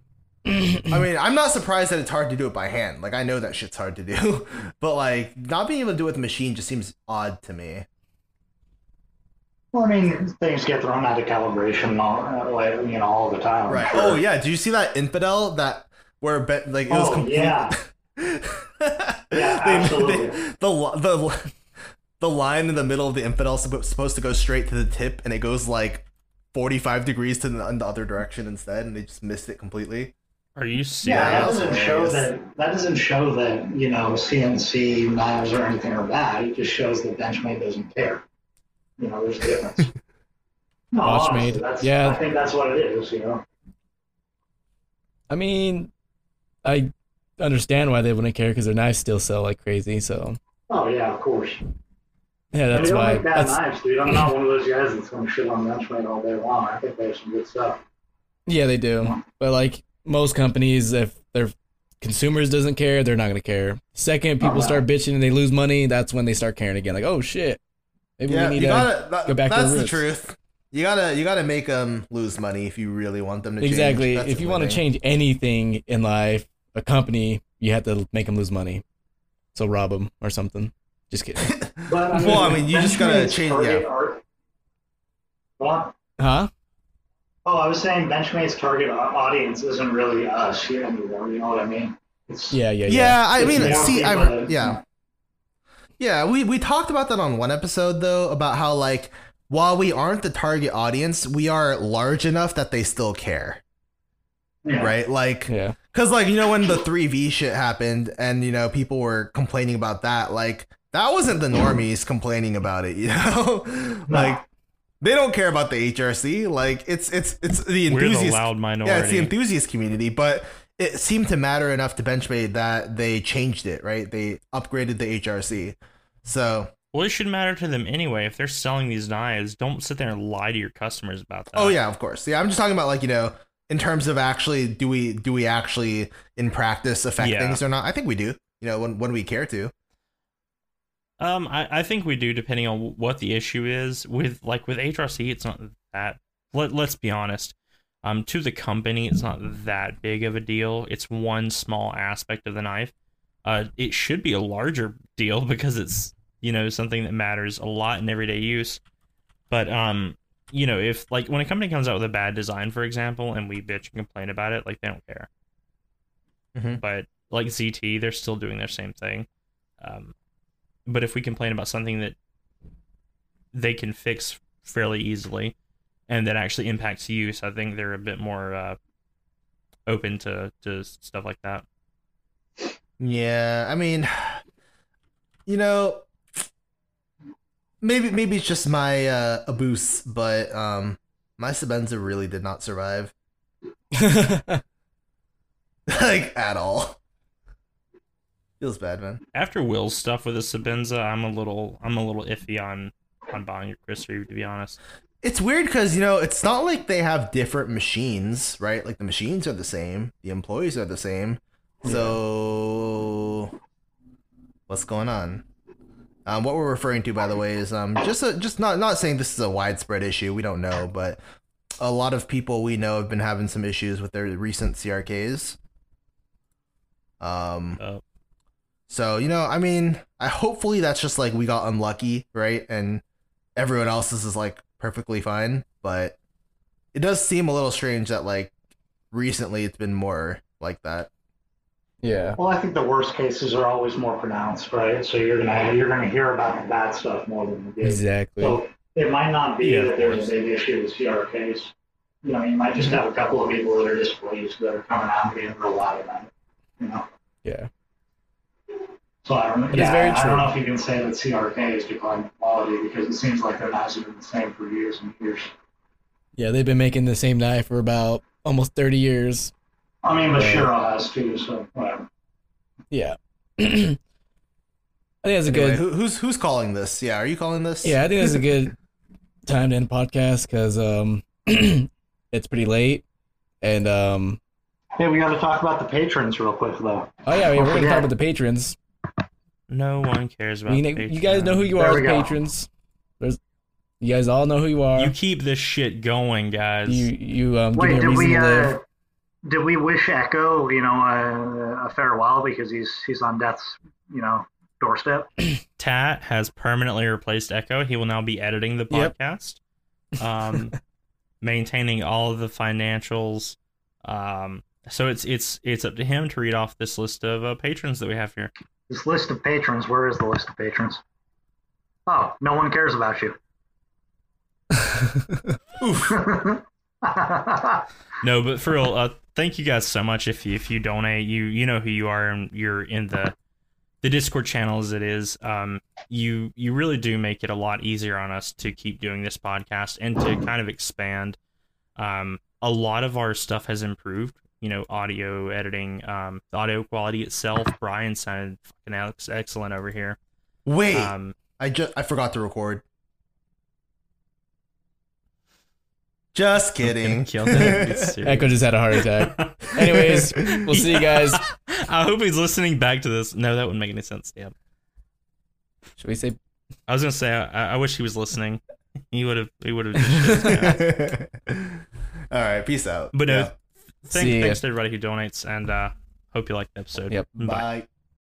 I mean, I'm not surprised that it's hard to do it by hand. Like, I know that shit's hard to do, but like, not being able to do it with a machine just seems odd to me. Well, I mean, things get thrown out of calibration, all, uh, like, you know, all the time. Right. sure. Oh yeah. Do you see that infidel that where be, like it was Oh, complete- yeah. Yeah, absolutely. the the the line in the middle of the infidel is supposed to go straight to the tip, and it goes like 45 degrees to the, in the other direction instead, and they just missed it completely. Are you serious? Yeah, that doesn't show that. That doesn't show that you know CNC knives or anything are bad. It just shows that Benchmade doesn't care. You know, there's a difference. no, Watchmade, honestly, yeah. I think that's what it is. You know. I mean, I understand why they wouldn't care because their knives still sell like crazy. So Oh yeah, of course. yeah, that's why. make bad That's, knives, dude. I'm not one of those guys that's going to shit on Benchmade all day long. I think they have some good stuff. yeah, they do. But like most companies, if their consumers doesn't care, they're not gonna care. Second, people Oh, start bitching and they lose money. That's when they start caring again. Like, oh shit, maybe yeah, we you need to. gotta. That, go back to that's the the truth. You gotta you gotta make them lose money if you really want them to change. Exactly. That's If you want to change anything in life, a company, you have to make them lose money. So rob them or something. Just kidding. But I mean, Well, I mean, you just gotta change- target yeah. Art, what? huh? Oh, I was saying Benchmade's target audience isn't really uh, us here anymore. You know what I mean? It's, Yeah, yeah, yeah. Yeah, I mean, see, I that- yeah, yeah. We we talked about that on one episode though about how like while we aren't the target audience, we are large enough that they still care, Yeah. right? Like, Yeah. Cause like you know when the three V shit happened and you know people were complaining about that, like that wasn't the normies complaining about it, you know, like they don't care about the HRC. Like it's it's it's the enthusiast We're the loud minority. yeah, it's the enthusiast community, but it seemed to matter enough to Benchmade that they changed it, right? They upgraded the HRC, so well, it should matter to them anyway. If they're selling these knives, don't sit there and lie to your customers about that. oh yeah, of course, yeah. I'm just talking about like you know in terms of actually do we do we actually in practice affect Yeah. things or not? I think we do. You know when when we care to. Um, I, I think we do, depending on what the issue is. With like with HRC, it's not that. Let Let's be honest. Um, to the company, it's not that big of a deal. It's one small aspect of the knife. Uh, it should be a larger deal because it's you know something that matters a lot in everyday use. But um, you know, if like when a company comes out with a bad design, for example, and we bitch and complain about it, like they don't care. Mhm. But like ZT, they're still doing their same thing. Um, but if we complain about something that they can fix fairly easily and that actually impacts use, I think they're a bit more uh, open to, to stuff like that. Yeah, I mean, you know, maybe maybe it's just my uh, abuse, but um, my Sebenza really did not survive, like at all. Feels bad, man. After Will's stuff with the Sebenza, I'm a little I'm a little iffy on on buying your Chris Reeve, to be honest. It's weird because you know it's not like they have different machines, right? Like the machines are the same, the employees are the same. So, what's going on? Um, what we're referring to, by the way, is um, just a, just not not saying this is a widespread issue. We don't know, but a lot of people we know have been having some issues with their recent CRKs. Um, Uh, so you know, I mean, I hopefully that's just like we got unlucky, right? And everyone else's is like perfectly fine, but it does seem a little strange that like recently it's been more like that. yeah. Well, I think the worst cases are always more pronounced, right? So you're gonna you're gonna hear about the bad stuff more than the good. Exactly. So it might not be Yeah, that there's a big issue with CRKs. You know, you might just mm-hmm. have a couple of people that are displeased that are coming out and being real loud about it. You know. Yeah. So I don't. Yeah, is very I don't know if you can say that CRK is declining quality because it seems like their knives have been the same for years and years. Yeah, they've been making the same knife for about almost 30 years. I mean, but Yeah. Shiro has too. So whatever. Yeah. I think that's a Anyway, good. who, who's who's calling this? Yeah, are you calling this? Yeah, I think that's a good time to end podcast because um, it's pretty late, and um, Hey, we got to talk about the patrons real quick though. oh yeah, we, we're gonna talk about the patrons. No one cares about You, the know, you guys know who you There are as patrons. There's, you guys all know who you are. You keep this shit going, guys. You you um give Wait, me a did reason we to live. uh, did we wish Echo, you know, a, a farewell because he's he's on death's, you know, doorstep? Tat has permanently replaced Echo. He will now be editing the Yep. podcast, um, maintaining all of the financials. Um, so it's it's it's up to him to read off this list of uh, patrons that we have here. This list of patrons. Where is the list of patrons? Oh, no one cares about you. No, but for real, uh, thank you guys so much. If you, if you donate, you you know who you are, and you're in the the Discord channel as it is. Um, you you really do make it a lot easier on us to keep doing this podcast and to kind of expand. Um, a lot of our stuff has improved. You know, audio editing, um, the audio quality itself. Brian sounded fucking ex- excellent over here. Wait, Um, I just I forgot to record. Just kidding. killed it. It's serious. Echo just had a heart attack. Anyways, we'll see you guys. I hope he's listening back to this. No, that wouldn't make any sense. Yeah. Should we say I was gonna say I, I wish he was listening. He would have. He would have. All right, peace out. But no, Yeah. Thank, thanks to everybody who donates, and uh, hope you liked the episode. Yep. Bye. Bye.